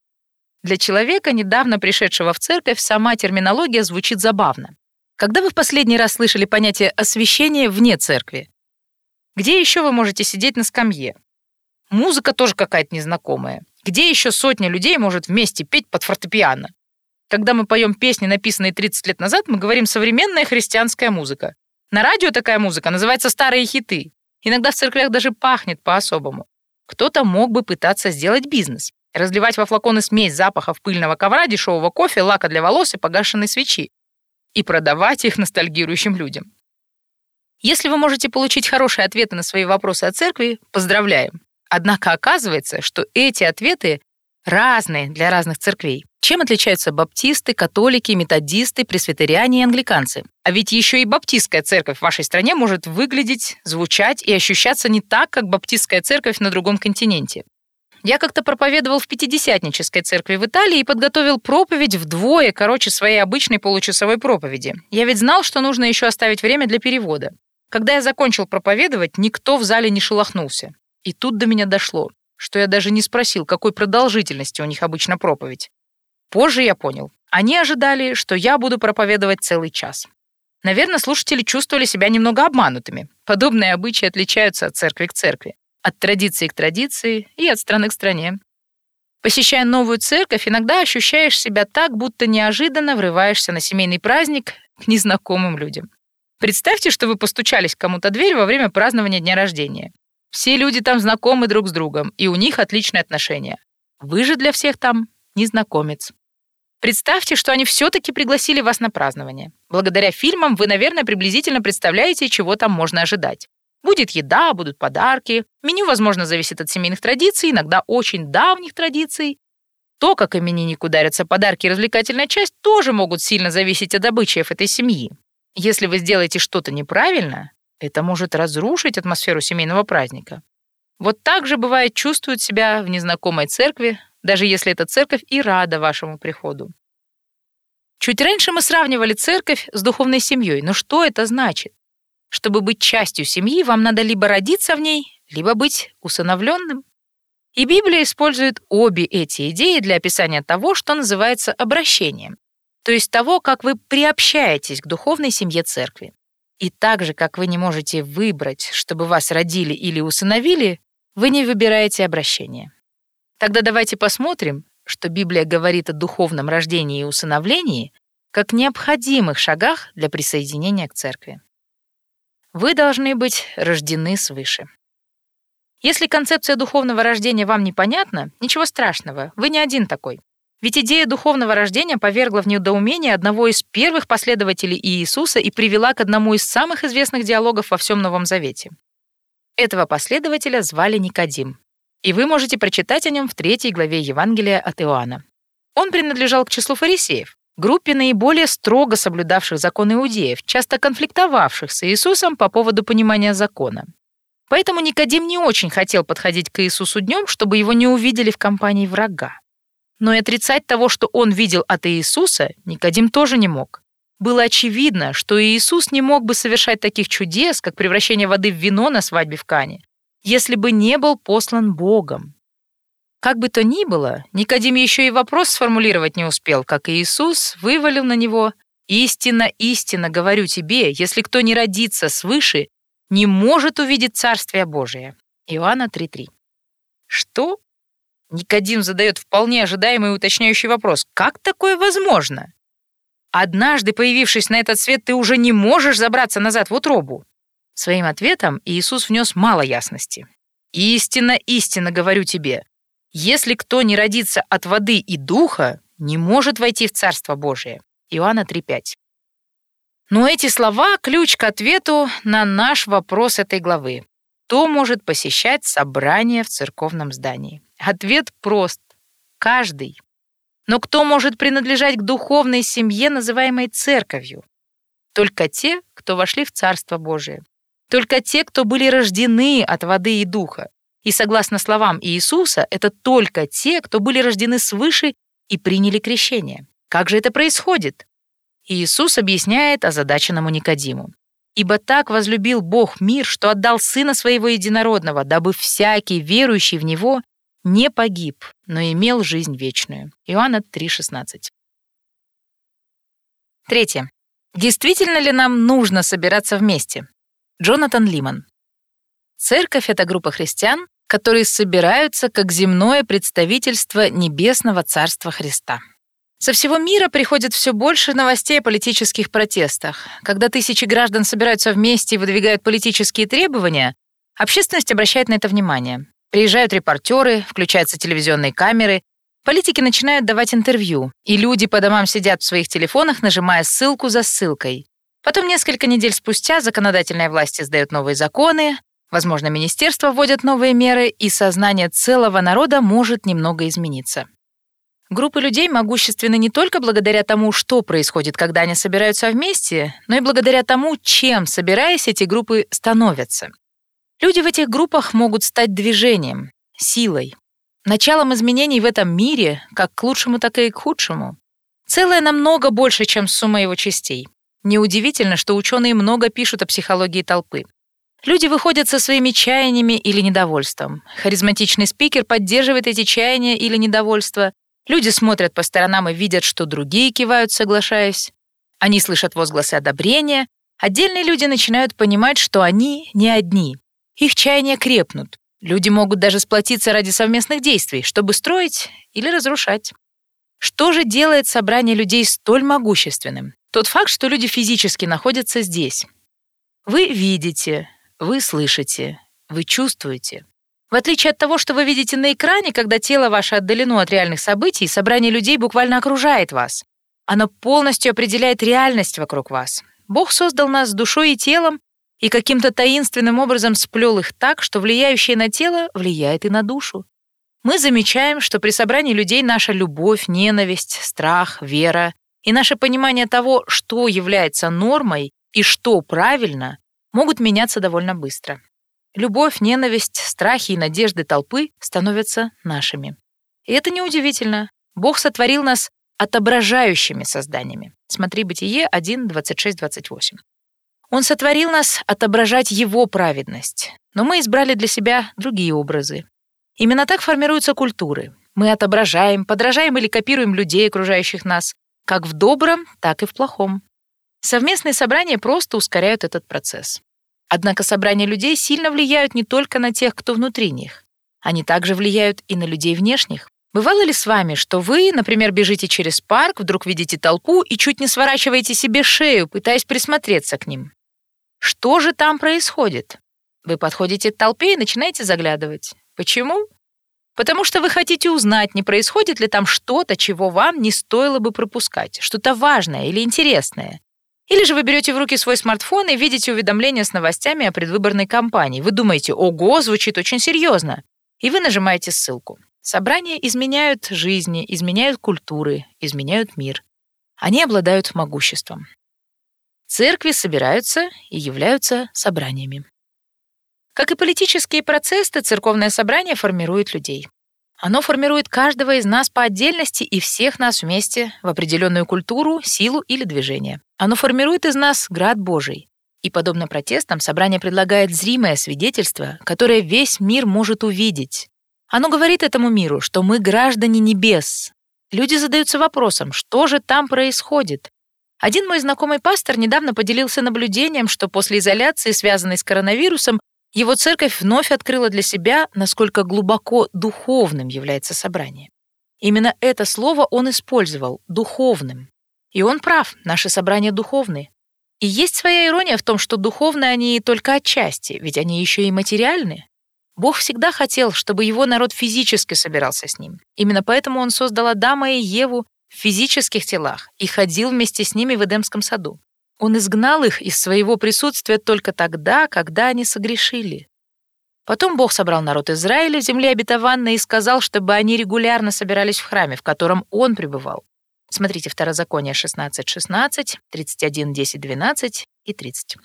Для человека, недавно пришедшего в церковь, сама терминология звучит забавно. Когда вы в последний раз слышали понятие освящения вне церкви? Где еще вы можете сидеть на скамье? Музыка тоже какая-то незнакомая. Где еще сотня людей может вместе петь под фортепиано? Когда мы поем песни, написанные 30 лет назад, мы говорим «современная христианская музыка». На радио такая музыка называется «старые хиты». Иногда в церквях даже пахнет по-особому. Кто-то мог бы пытаться сделать бизнес. Разливать во флаконы смесь запахов пыльного ковра, дешевого кофе, лака для волос и погашенной свечи. И продавать их ностальгирующим людям. Если вы можете получить хорошие ответы на свои вопросы о церкви, поздравляем. Однако оказывается, что эти ответы разные для разных церквей. Чем отличаются баптисты, католики, методисты, пресвитериане и англиканцы? А ведь еще и баптистская церковь в вашей стране может выглядеть, звучать и ощущаться не так, как баптистская церковь на другом континенте. Я как-то проповедовал в Пятидесятнической церкви в Италии и подготовил проповедь вдвое короче своей обычной получасовой проповеди. Я ведь знал, что нужно еще оставить время для перевода. Когда я закончил проповедовать, никто в зале не шелохнулся. И тут до меня дошло, что я даже не спросил, какой продолжительности у них обычно проповедь. Позже я понял, они ожидали, что я буду проповедовать целый час. Наверное, слушатели чувствовали себя немного обманутыми. Подобные обычаи отличаются от церкви к церкви, от традиции к традиции и от страны к стране. Посещая новую церковь, иногда ощущаешь себя так, будто неожиданно врываешься на семейный праздник к незнакомым людям. Представьте, что вы постучались к кому-то дверь во время празднования дня рождения. Все люди там знакомы друг с другом, и у них отличные отношения. Вы же для всех там незнакомец. Представьте, что они все-таки пригласили вас на празднование. Благодаря фильмам вы, наверное, приблизительно представляете, чего там можно ожидать. Будет еда, будут подарки. Меню, возможно, зависит от семейных традиций, иногда очень давних традиций. То, как имениннику дарятся подарки и развлекательная часть, тоже могут сильно зависеть от обычаев этой семьи. Если вы сделаете что-то неправильно, это может разрушить атмосферу семейного праздника. Вот так же бывает чувствуют себя в незнакомой церкви, даже если эта церковь и рада вашему приходу. Чуть раньше мы сравнивали церковь с духовной семьей, но что это значит? Чтобы быть частью семьи, вам надо либо родиться в ней, либо быть усыновленным. И Библия использует обе эти идеи для описания того, что называется обращением то есть того, как вы приобщаетесь к духовной семье церкви. И так же, как вы не можете выбрать, чтобы вас родили или усыновили, вы не выбираете обращение. Тогда давайте посмотрим, что Библия говорит о духовном рождении и усыновлении как необходимых шагах для присоединения к церкви. Вы должны быть рождены свыше. Если концепция духовного рождения вам непонятна, ничего страшного, вы не один такой. Ведь идея духовного рождения повергла в недоумение одного из первых последователей Иисуса и привела к одному из самых известных диалогов во всем Новом Завете. Этого последователя звали Никодим, и вы можете прочитать о нем в третьей главе Евангелия от Иоанна. Он принадлежал к числу фарисеев, группе наиболее строго соблюдавших закон иудеев, часто конфликтовавших с Иисусом по поводу понимания закона. Поэтому Никодим не очень хотел подходить к Иисусу днем, чтобы его не увидели в компании врага. Но и отрицать того, что он видел от Иисуса, Никодим тоже не мог. Было очевидно, что Иисус не мог бы совершать таких чудес, как превращение воды в вино на свадьбе в Кане, если бы не был послан Богом. Как бы то ни было, Никодим еще и вопрос сформулировать не успел, как Иисус вывалил на него «Истинно, истинно говорю тебе, если кто не родится свыше, не может увидеть Царствие Божие». Иоанна 3.3. Что Никодим задает вполне ожидаемый уточняющий вопрос. Как такое возможно? Однажды появившись на этот свет, ты уже не можешь забраться назад в утробу. Своим ответом Иисус внес мало ясности. «Истинно, истинно говорю тебе, если кто не родится от воды и духа, не может войти в Царство Божие». Иоанна 3,5. Но эти слова — ключ к ответу на наш вопрос этой главы. Кто может посещать собрание в церковном здании? Ответ прост. Каждый. Но кто может принадлежать к духовной семье, называемой церковью? Только те, кто вошли в Царство Божие. Только те, кто были рождены от воды и духа. И согласно словам Иисуса, это только те, кто были рождены свыше и приняли крещение. Как же это происходит? Иисус объясняет озадаченному Никодиму. «Ибо так возлюбил Бог мир, что отдал Сына Своего Единородного, дабы всякий, верующий в Него, не погиб, но имел жизнь вечную. Иоанна 3,16. Третье. Действительно ли нам нужно собираться вместе? Джонатан Лиман. Церковь — это группа христиан, которые собираются как земное представительство Небесного Царства Христа. Со всего мира приходит все больше новостей о политических протестах. Когда тысячи граждан собираются вместе и выдвигают политические требования, общественность обращает на это внимание. Приезжают репортеры, включаются телевизионные камеры, политики начинают давать интервью, и люди по домам сидят в своих телефонах, нажимая ссылку за ссылкой. Потом несколько недель спустя законодательная власть издает новые законы, возможно, министерства вводят новые меры, и сознание целого народа может немного измениться. Группы людей могущественны не только благодаря тому, что происходит, когда они собираются вместе, но и благодаря тому, чем, собираясь, эти группы становятся. Люди в этих группах могут стать движением, силой, началом изменений в этом мире, как к лучшему, так и к худшему. Целое намного больше, чем сумма его частей. Неудивительно, что ученые много пишут о психологии толпы. Люди выходят со своими чаяниями или недовольством. Харизматичный спикер поддерживает эти чаяния или недовольства, Люди смотрят по сторонам и видят, что другие кивают, соглашаясь. Они слышат возгласы одобрения. Отдельные люди начинают понимать, что они не одни. Их чаяния крепнут. Люди могут даже сплотиться ради совместных действий, чтобы строить или разрушать. Что же делает собрание людей столь могущественным? Тот факт, что люди физически находятся здесь. Вы видите, вы слышите, вы чувствуете. В отличие от того, что вы видите на экране, когда тело ваше отдалено от реальных событий, собрание людей буквально окружает вас. Оно полностью определяет реальность вокруг вас. Бог создал нас душой и телом и каким-то таинственным образом сплел их так, что влияющее на тело влияет и на душу. Мы замечаем, что при собрании людей наша любовь, ненависть, страх, вера и наше понимание того, что является нормой и что правильно, могут меняться довольно быстро. Любовь, ненависть, страхи и надежды толпы становятся нашими. И это неудивительно. Бог сотворил нас отображающими созданиями. Смотри Бытие 1, 26, 28. Он сотворил нас отображать Его праведность, но мы избрали для себя другие образы. Именно так формируются культуры. Мы отображаем, подражаем или копируем людей, окружающих нас, как в добром, так и в плохом. Совместные собрания просто ускоряют этот процесс. Однако собрания людей сильно влияют не только на тех, кто внутри них. Они также влияют и на людей внешних. Бывало ли с вами, что вы, например, бежите через парк, вдруг видите толпу и чуть не сворачиваете себе шею, пытаясь присмотреться к ним? Что же там происходит? Вы подходите к толпе и начинаете заглядывать. Почему? Потому что вы хотите узнать, не происходит ли там что-то, чего вам не стоило бы пропускать, что-то важное или интересное. Или же вы берете в руки свой смартфон и видите уведомления с новостями о предвыборной кампании. Вы думаете, ого, звучит очень серьезно. И вы нажимаете ссылку. Собрания изменяют жизни, изменяют культуры, изменяют мир. Они обладают могуществом. Церкви собираются и являются собраниями. Как и политические процессы, церковное собрание формирует людей. Оно формирует каждого из нас по отдельности и всех нас вместе в определенную культуру, силу или движение. Оно формирует из нас град Божий. И, подобно протестам, собрание предлагает зримое свидетельство, которое весь мир может увидеть. Оно говорит этому миру, что мы граждане небес. Люди задаются вопросом, что же там происходит? Один мой знакомый пастор недавно поделился наблюдением, что после изоляции, связанной с коронавирусом, его церковь вновь открыла для себя, насколько глубоко духовным является собрание. Именно это слово он использовал — духовным. И он прав, наши собрания духовные. И есть своя ирония в том, что духовные они только отчасти, ведь они еще и материальные. Бог всегда хотел, чтобы его народ физически собирался с ним. Именно поэтому он создал Адама и Еву в физических телах и ходил вместе с ними в Эдемском саду. Он изгнал их из своего присутствия только тогда, когда они согрешили. Потом Бог собрал народ Израиля в земле обетованной и сказал, чтобы они регулярно собирались в храме, в котором Он пребывал. Смотрите Второзаконие 16, 16, 31, 10, 12 и 30.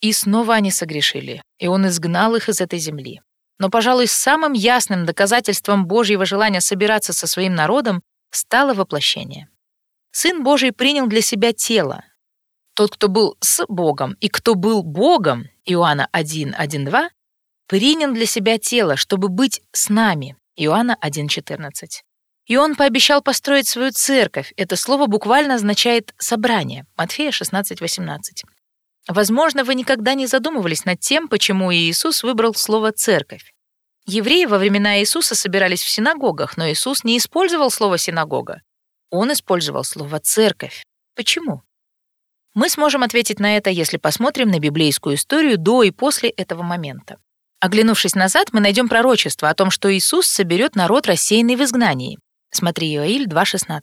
И снова они согрешили, и Он изгнал их из этой земли. Но, пожалуй, самым ясным доказательством Божьего желания собираться со своим народом стало воплощение. Сын Божий принял для себя тело, тот, кто был с Богом и кто был Богом, Иоанна 1, 1, 2, принял для себя тело, чтобы быть с нами, Иоанна 1, 14. И он пообещал построить свою церковь. Это слово буквально означает «собрание», Матфея 16, 18. Возможно, вы никогда не задумывались над тем, почему Иисус выбрал слово «церковь». Евреи во времена Иисуса собирались в синагогах, но Иисус не использовал слово «синагога». Он использовал слово «церковь». Почему? Мы сможем ответить на это, если посмотрим на библейскую историю до и после этого момента. Оглянувшись назад, мы найдем пророчество о том, что Иисус соберет народ, рассеянный в изгнании. Смотри Иоиль 2.16.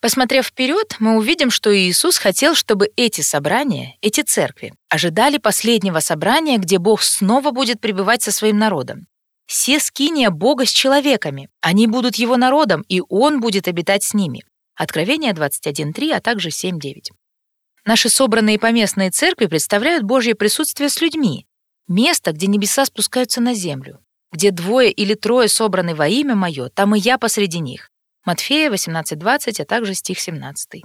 Посмотрев вперед, мы увидим, что Иисус хотел, чтобы эти собрания, эти церкви, ожидали последнего собрания, где Бог снова будет пребывать со своим народом. Все скиния Бога с человеками. Они будут его народом, и он будет обитать с ними. Откровение 21.3, а также 7.9. Наши собранные поместные церкви представляют Божье присутствие с людьми, место, где небеса спускаются на землю, где двое или трое собраны во имя Мое, там и я посреди них. Матфея 18.20, а также стих 17.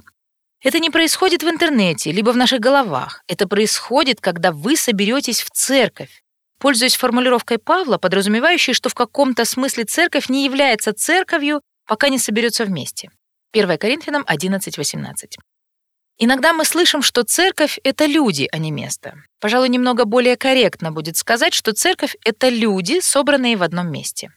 Это не происходит в интернете, либо в наших головах. Это происходит, когда вы соберетесь в церковь. Пользуясь формулировкой Павла, подразумевающей, что в каком-то смысле церковь не является церковью, пока не соберется вместе. 1 Коринфянам 11.18. Иногда мы слышим, что церковь — это люди, а не место. Пожалуй, немного более корректно будет сказать, что церковь — это люди, собранные в одном месте.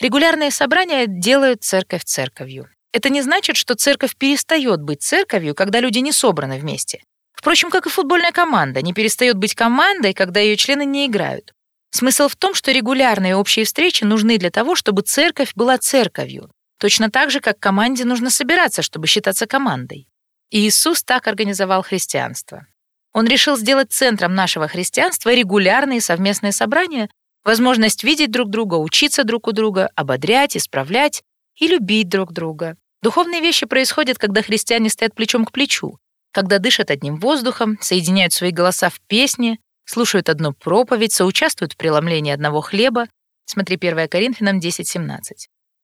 Регулярные собрания делают церковь церковью. Это не значит, что церковь перестает быть церковью, когда люди не собраны вместе. Впрочем, как и футбольная команда не перестает быть командой, когда ее члены не играют. Смысл в том, что регулярные общие встречи нужны для того, чтобы церковь была церковью. Точно так же, как команде нужно собираться, чтобы считаться командой. И Иисус так организовал христианство. Он решил сделать центром нашего христианства регулярные совместные собрания, возможность видеть друг друга, учиться друг у друга, ободрять, исправлять и любить друг друга. Духовные вещи происходят, когда христиане стоят плечом к плечу, когда дышат одним воздухом, соединяют свои голоса в песне, слушают одну проповедь, соучаствуют в преломлении одного хлеба. Смотри 1 Коринфянам 10.17.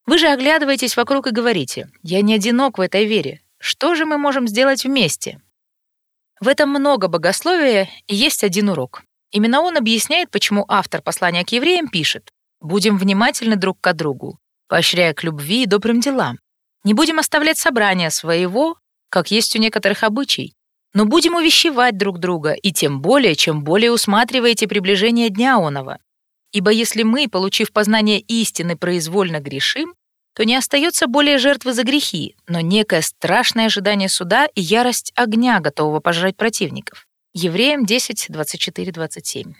Вы же оглядываетесь вокруг и говорите, «Я не одинок в этой вере, что же мы можем сделать вместе? В этом много богословия и есть один урок. Именно он объясняет, почему автор послания к евреям пишет «Будем внимательны друг к другу, поощряя к любви и добрым делам. Не будем оставлять собрания своего, как есть у некоторых обычай, но будем увещевать друг друга, и тем более, чем более усматриваете приближение Дня Онова. Ибо если мы, получив познание истины, произвольно грешим, то не остается более жертвы за грехи, но некое страшное ожидание суда и ярость огня, готового пожрать противников. Евреям 10, 24, 27.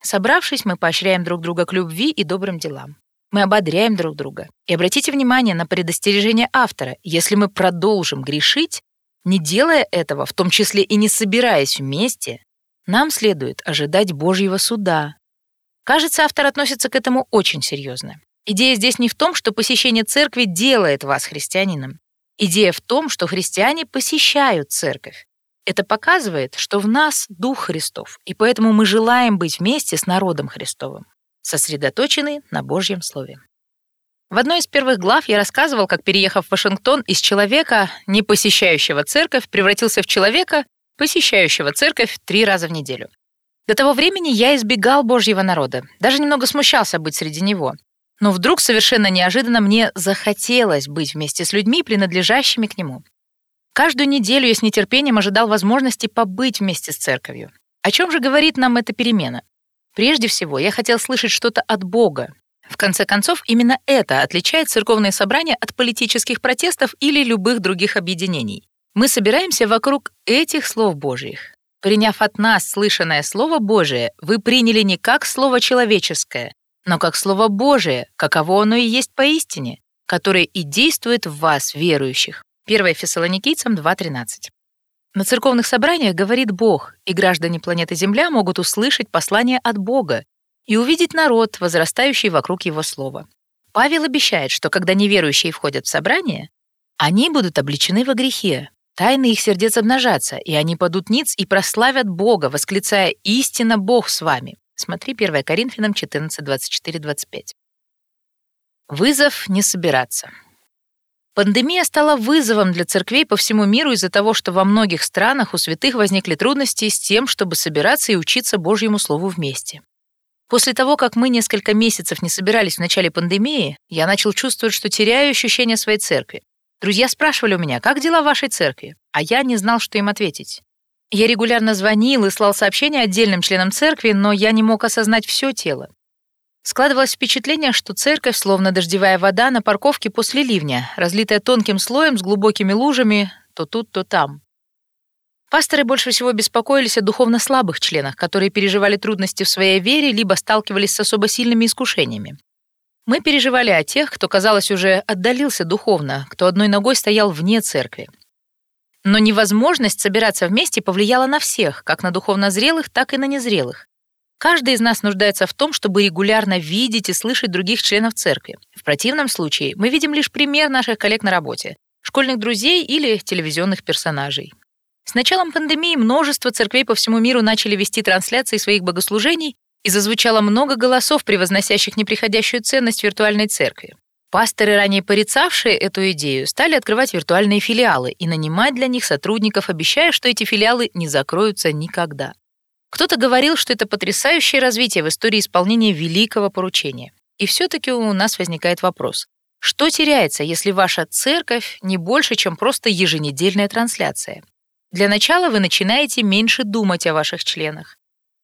Собравшись, мы поощряем друг друга к любви и добрым делам. Мы ободряем друг друга. И обратите внимание на предостережение автора. Если мы продолжим грешить, не делая этого, в том числе и не собираясь вместе, нам следует ожидать Божьего суда. Кажется, автор относится к этому очень серьезно. Идея здесь не в том, что посещение церкви делает вас христианином. Идея в том, что христиане посещают церковь. Это показывает, что в нас Дух Христов, и поэтому мы желаем быть вместе с народом Христовым, сосредоточены на Божьем Слове. В одной из первых глав я рассказывал, как, переехав в Вашингтон, из человека, не посещающего церковь, превратился в человека, посещающего церковь три раза в неделю. До того времени я избегал Божьего народа, даже немного смущался быть среди него. Но вдруг совершенно неожиданно мне захотелось быть вместе с людьми, принадлежащими к нему. Каждую неделю я с нетерпением ожидал возможности побыть вместе с церковью. О чем же говорит нам эта перемена? Прежде всего, я хотел слышать что-то от Бога. В конце концов, именно это отличает церковные собрания от политических протестов или любых других объединений. Мы собираемся вокруг этих слов Божьих. Приняв от нас слышанное Слово Божие, вы приняли не как Слово человеческое, но как Слово Божие, каково оно и есть поистине, которое и действует в вас, верующих. 1 Фессалоникийцам 2.13. На церковных собраниях говорит Бог, и граждане планеты Земля могут услышать послание от Бога и увидеть народ, возрастающий вокруг Его Слова. Павел обещает, что когда неверующие входят в собрание, они будут обличены во грехе, тайны их сердец обнажатся, и они падут ниц и прославят Бога, восклицая «Истинно Бог с вами». Смотри 1 Коринфянам 14, 24, 25. Вызов не собираться. Пандемия стала вызовом для церквей по всему миру из-за того, что во многих странах у святых возникли трудности с тем, чтобы собираться и учиться Божьему Слову вместе. После того, как мы несколько месяцев не собирались в начале пандемии, я начал чувствовать, что теряю ощущение своей церкви. Друзья спрашивали у меня, как дела в вашей церкви, а я не знал, что им ответить. Я регулярно звонил и слал сообщения отдельным членам церкви, но я не мог осознать все тело. Складывалось впечатление, что церковь, словно дождевая вода на парковке после ливня, разлитая тонким слоем с глубокими лужами то тут, то там. Пасторы больше всего беспокоились о духовно слабых членах, которые переживали трудности в своей вере либо сталкивались с особо сильными искушениями. Мы переживали о тех, кто, казалось, уже отдалился духовно, кто одной ногой стоял вне церкви. Но невозможность собираться вместе повлияла на всех, как на духовно зрелых, так и на незрелых. Каждый из нас нуждается в том, чтобы регулярно видеть и слышать других членов церкви. В противном случае мы видим лишь пример наших коллег на работе, школьных друзей или телевизионных персонажей. С началом пандемии множество церквей по всему миру начали вести трансляции своих богослужений, и зазвучало много голосов, превозносящих неприходящую ценность виртуальной церкви. Пасторы, ранее порицавшие эту идею, стали открывать виртуальные филиалы и нанимать для них сотрудников, обещая, что эти филиалы не закроются никогда. Кто-то говорил, что это потрясающее развитие в истории исполнения великого поручения. И все-таки у нас возникает вопрос. Что теряется, если ваша церковь не больше, чем просто еженедельная трансляция? Для начала вы начинаете меньше думать о ваших членах.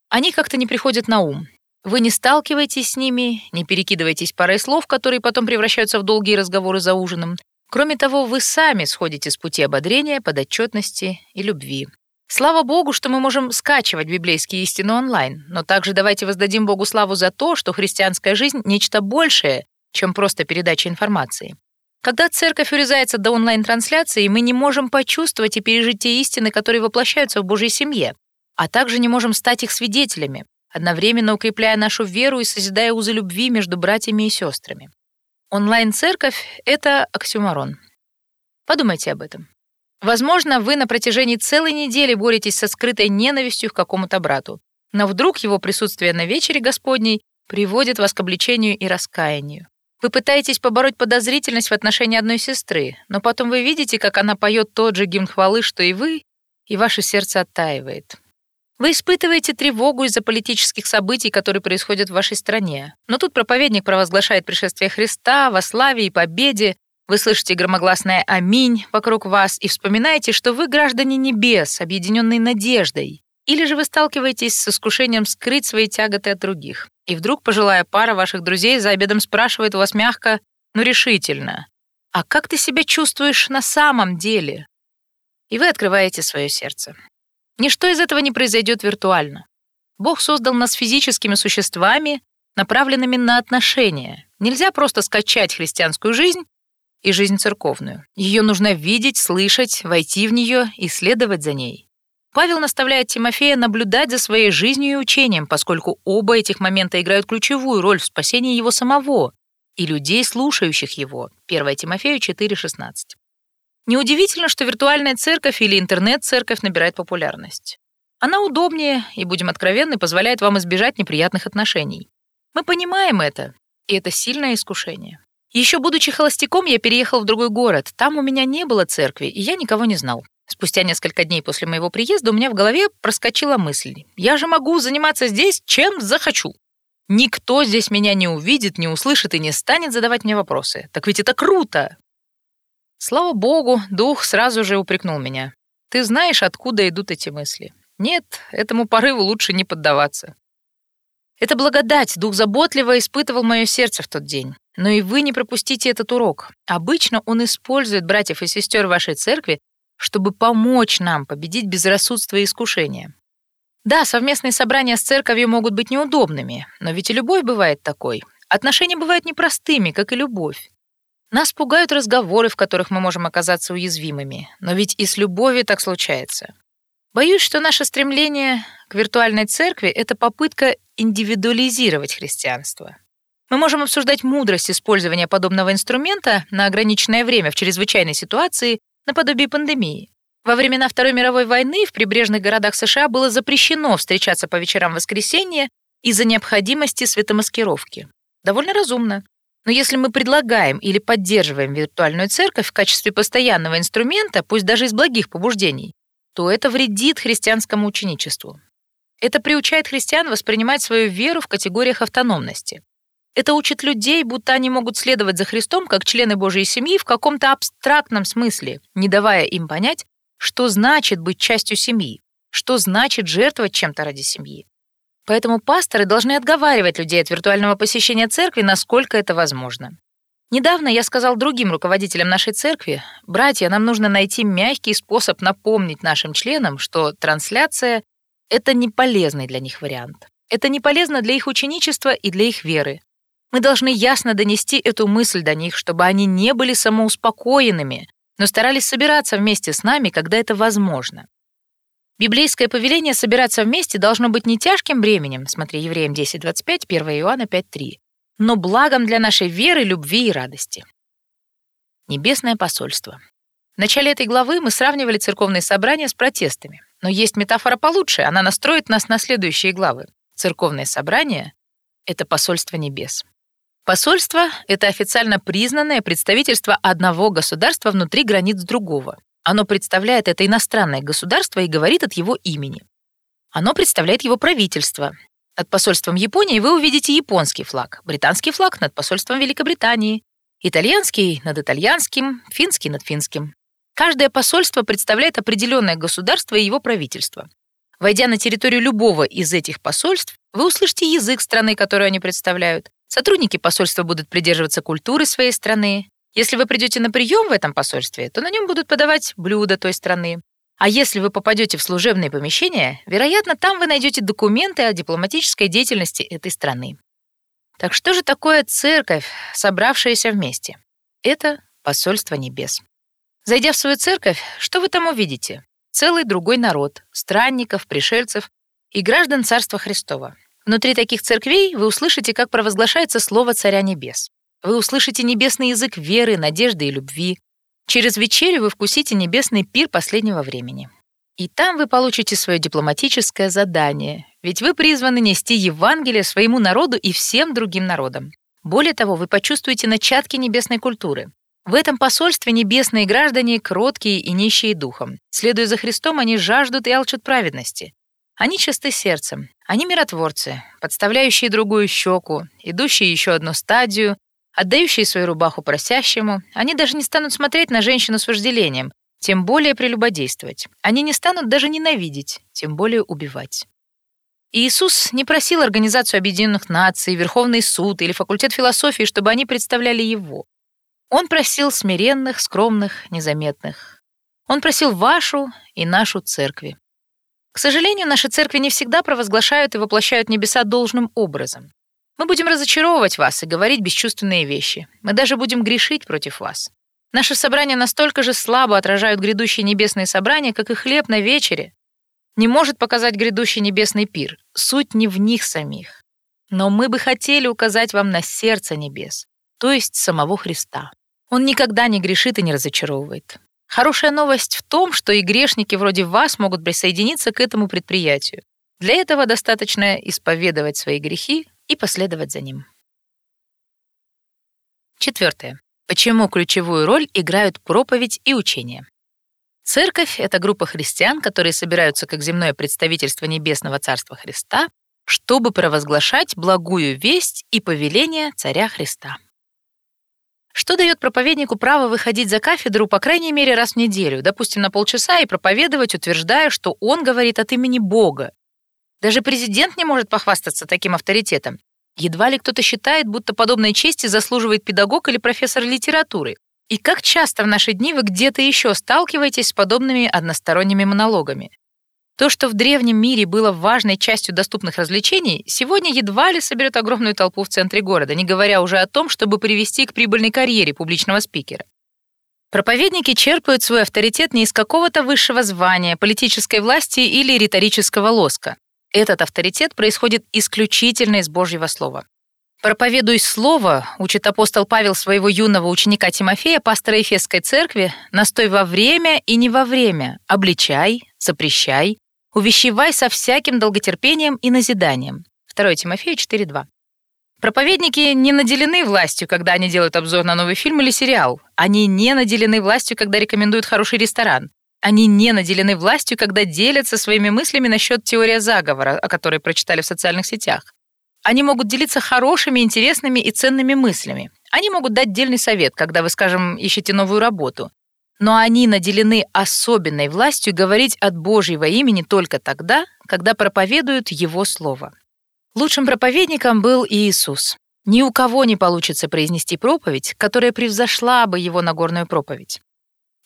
Они как-то не приходят на ум. Вы не сталкиваетесь с ними, не перекидываетесь парой слов, которые потом превращаются в долгие разговоры за ужином. Кроме того, вы сами сходите с пути ободрения, подотчетности и любви. Слава Богу, что мы можем скачивать библейские истины онлайн, но также давайте воздадим Богу славу за то, что христианская жизнь — нечто большее, чем просто передача информации. Когда церковь урезается до онлайн-трансляции, мы не можем почувствовать и пережить те истины, которые воплощаются в Божьей семье, а также не можем стать их свидетелями, одновременно укрепляя нашу веру и созидая узы любви между братьями и сестрами. Онлайн-церковь — это оксюмарон. Подумайте об этом. Возможно, вы на протяжении целой недели боретесь со скрытой ненавистью к какому-то брату, но вдруг его присутствие на вечере Господней приводит вас к обличению и раскаянию. Вы пытаетесь побороть подозрительность в отношении одной сестры, но потом вы видите, как она поет тот же гимн хвалы, что и вы, и ваше сердце оттаивает. Вы испытываете тревогу из-за политических событий, которые происходят в вашей стране. Но тут проповедник провозглашает пришествие Христа во славе и победе, вы слышите громогласное «Аминь» вокруг вас и вспоминаете, что вы граждане небес, объединенные надеждой. Или же вы сталкиваетесь с искушением скрыть свои тяготы от других. И вдруг пожилая пара ваших друзей за обедом спрашивает у вас мягко, но решительно, «А как ты себя чувствуешь на самом деле?» И вы открываете свое сердце. Ничто из этого не произойдет виртуально. Бог создал нас физическими существами, направленными на отношения. Нельзя просто скачать христианскую жизнь и жизнь церковную. Ее нужно видеть, слышать, войти в нее и следовать за ней. Павел наставляет Тимофея наблюдать за своей жизнью и учением, поскольку оба этих момента играют ключевую роль в спасении его самого и людей, слушающих его. 1 Тимофею 4,16. Неудивительно, что виртуальная церковь или интернет-церковь набирает популярность. Она удобнее и, будем откровенны, позволяет вам избежать неприятных отношений. Мы понимаем это, и это сильное искушение. Еще будучи холостяком, я переехал в другой город. Там у меня не было церкви, и я никого не знал. Спустя несколько дней после моего приезда у меня в голове проскочила мысль. Я же могу заниматься здесь, чем захочу. Никто здесь меня не увидит, не услышит и не станет задавать мне вопросы. Так ведь это круто! Слава богу, дух сразу же упрекнул меня. Ты знаешь, откуда идут эти мысли? Нет, этому порыву лучше не поддаваться. Это благодать, дух заботливо испытывал мое сердце в тот день. Но и вы не пропустите этот урок. Обычно он использует братьев и сестер вашей церкви, чтобы помочь нам победить безрассудство и искушение. Да, совместные собрания с церковью могут быть неудобными, но ведь и любовь бывает такой. Отношения бывают непростыми, как и любовь. Нас пугают разговоры, в которых мы можем оказаться уязвимыми, но ведь и с любовью так случается. Боюсь, что наше стремление к виртуальной церкви — это попытка индивидуализировать христианство. Мы можем обсуждать мудрость использования подобного инструмента на ограниченное время в чрезвычайной ситуации наподобие пандемии. Во времена Второй мировой войны в прибрежных городах США было запрещено встречаться по вечерам воскресенья из-за необходимости светомаскировки. Довольно разумно. Но если мы предлагаем или поддерживаем виртуальную церковь в качестве постоянного инструмента, пусть даже из благих побуждений, то это вредит христианскому ученичеству. Это приучает христиан воспринимать свою веру в категориях автономности. Это учит людей, будто они могут следовать за Христом как члены Божьей семьи в каком-то абстрактном смысле, не давая им понять, что значит быть частью семьи, что значит жертвовать чем-то ради семьи. Поэтому пасторы должны отговаривать людей от виртуального посещения церкви, насколько это возможно. Недавно я сказал другим руководителям нашей церкви, братья, нам нужно найти мягкий способ напомнить нашим членам, что трансляция — это не полезный для них вариант. Это не полезно для их ученичества и для их веры. Мы должны ясно донести эту мысль до них, чтобы они не были самоуспокоенными, но старались собираться вместе с нами, когда это возможно. Библейское повеление собираться вместе должно быть не тяжким бременем, смотри Евреям 10.25, 1 Иоанна 5.3, но благом для нашей веры, любви и радости. Небесное посольство. В начале этой главы мы сравнивали церковные собрания с протестами, но есть метафора получше, она настроит нас на следующие главы. Церковное собрание — это посольство небес. Посольство — это официально признанное представительство одного государства внутри границ другого. Оно представляет это иностранное государство и говорит от его имени. Оно представляет его правительство. Над посольством Японии вы увидите японский флаг, британский флаг над посольством Великобритании, итальянский над итальянским, финский над финским. Каждое посольство представляет определенное государство и его правительство. Войдя на территорию любого из этих посольств, вы услышите язык страны, которую они представляют. Сотрудники посольства будут придерживаться культуры своей страны, если вы придете на прием в этом посольстве, то на нем будут подавать блюда той страны. А если вы попадете в служебные помещения, вероятно, там вы найдете документы о дипломатической деятельности этой страны. Так что же такое церковь, собравшаяся вместе? Это посольство небес. Зайдя в свою церковь, что вы там увидите? Целый другой народ, странников, пришельцев и граждан Царства Христова. Внутри таких церквей вы услышите, как провозглашается слово Царя Небес. Вы услышите небесный язык веры, надежды и любви. Через вечерю вы вкусите небесный пир последнего времени. И там вы получите свое дипломатическое задание, ведь вы призваны нести Евангелие своему народу и всем другим народам. Более того, вы почувствуете начатки небесной культуры. В этом посольстве небесные граждане кроткие и нищие духом. Следуя за Христом, они жаждут и алчат праведности. Они чисты сердцем, они миротворцы, подставляющие другую щеку, идущие еще одну стадию, Отдающие свою рубаху просящему, они даже не станут смотреть на женщину с вожделением, тем более прелюбодействовать. Они не станут даже ненавидеть, тем более убивать. Иисус не просил Организацию Объединенных Наций, Верховный суд или факультет философии, чтобы они представляли его. Он просил смиренных, скромных, незаметных. Он просил вашу и нашу церкви. К сожалению, наши церкви не всегда провозглашают и воплощают небеса должным образом. Мы будем разочаровывать вас и говорить бесчувственные вещи. Мы даже будем грешить против вас. Наши собрания настолько же слабо отражают грядущие небесные собрания, как и хлеб на вечере. Не может показать грядущий небесный пир. Суть не в них самих. Но мы бы хотели указать вам на сердце небес, то есть самого Христа. Он никогда не грешит и не разочаровывает. Хорошая новость в том, что и грешники вроде вас могут присоединиться к этому предприятию. Для этого достаточно исповедовать свои грехи, и последовать за ним. Четвертое. Почему ключевую роль играют проповедь и учение? Церковь — это группа христиан, которые собираются как земное представительство Небесного Царства Христа, чтобы провозглашать благую весть и повеление Царя Христа. Что дает проповеднику право выходить за кафедру по крайней мере раз в неделю, допустим, на полчаса, и проповедовать, утверждая, что он говорит от имени Бога, даже президент не может похвастаться таким авторитетом. Едва ли кто-то считает, будто подобной чести заслуживает педагог или профессор литературы. И как часто в наши дни вы где-то еще сталкиваетесь с подобными односторонними монологами? То, что в древнем мире было важной частью доступных развлечений, сегодня едва ли соберет огромную толпу в центре города, не говоря уже о том, чтобы привести к прибыльной карьере публичного спикера. Проповедники черпают свой авторитет не из какого-то высшего звания, политической власти или риторического лоска. Этот авторитет происходит исключительно из Божьего Слова. «Проповедуй Слово», учит апостол Павел своего юного ученика Тимофея, пастора Ефесской церкви, «настой во время и не во время, обличай, запрещай, увещевай со всяким долготерпением и назиданием». 2 Тимофея 4.2. Проповедники не наделены властью, когда они делают обзор на новый фильм или сериал. Они не наделены властью, когда рекомендуют хороший ресторан. Они не наделены властью, когда делятся своими мыслями насчет теории заговора, о которой прочитали в социальных сетях. Они могут делиться хорошими, интересными и ценными мыслями. Они могут дать дельный совет, когда вы, скажем, ищете новую работу. Но они наделены особенной властью говорить от Божьего имени только тогда, когда проповедуют Его Слово. Лучшим проповедником был Иисус. Ни у кого не получится произнести проповедь, которая превзошла бы его Нагорную проповедь.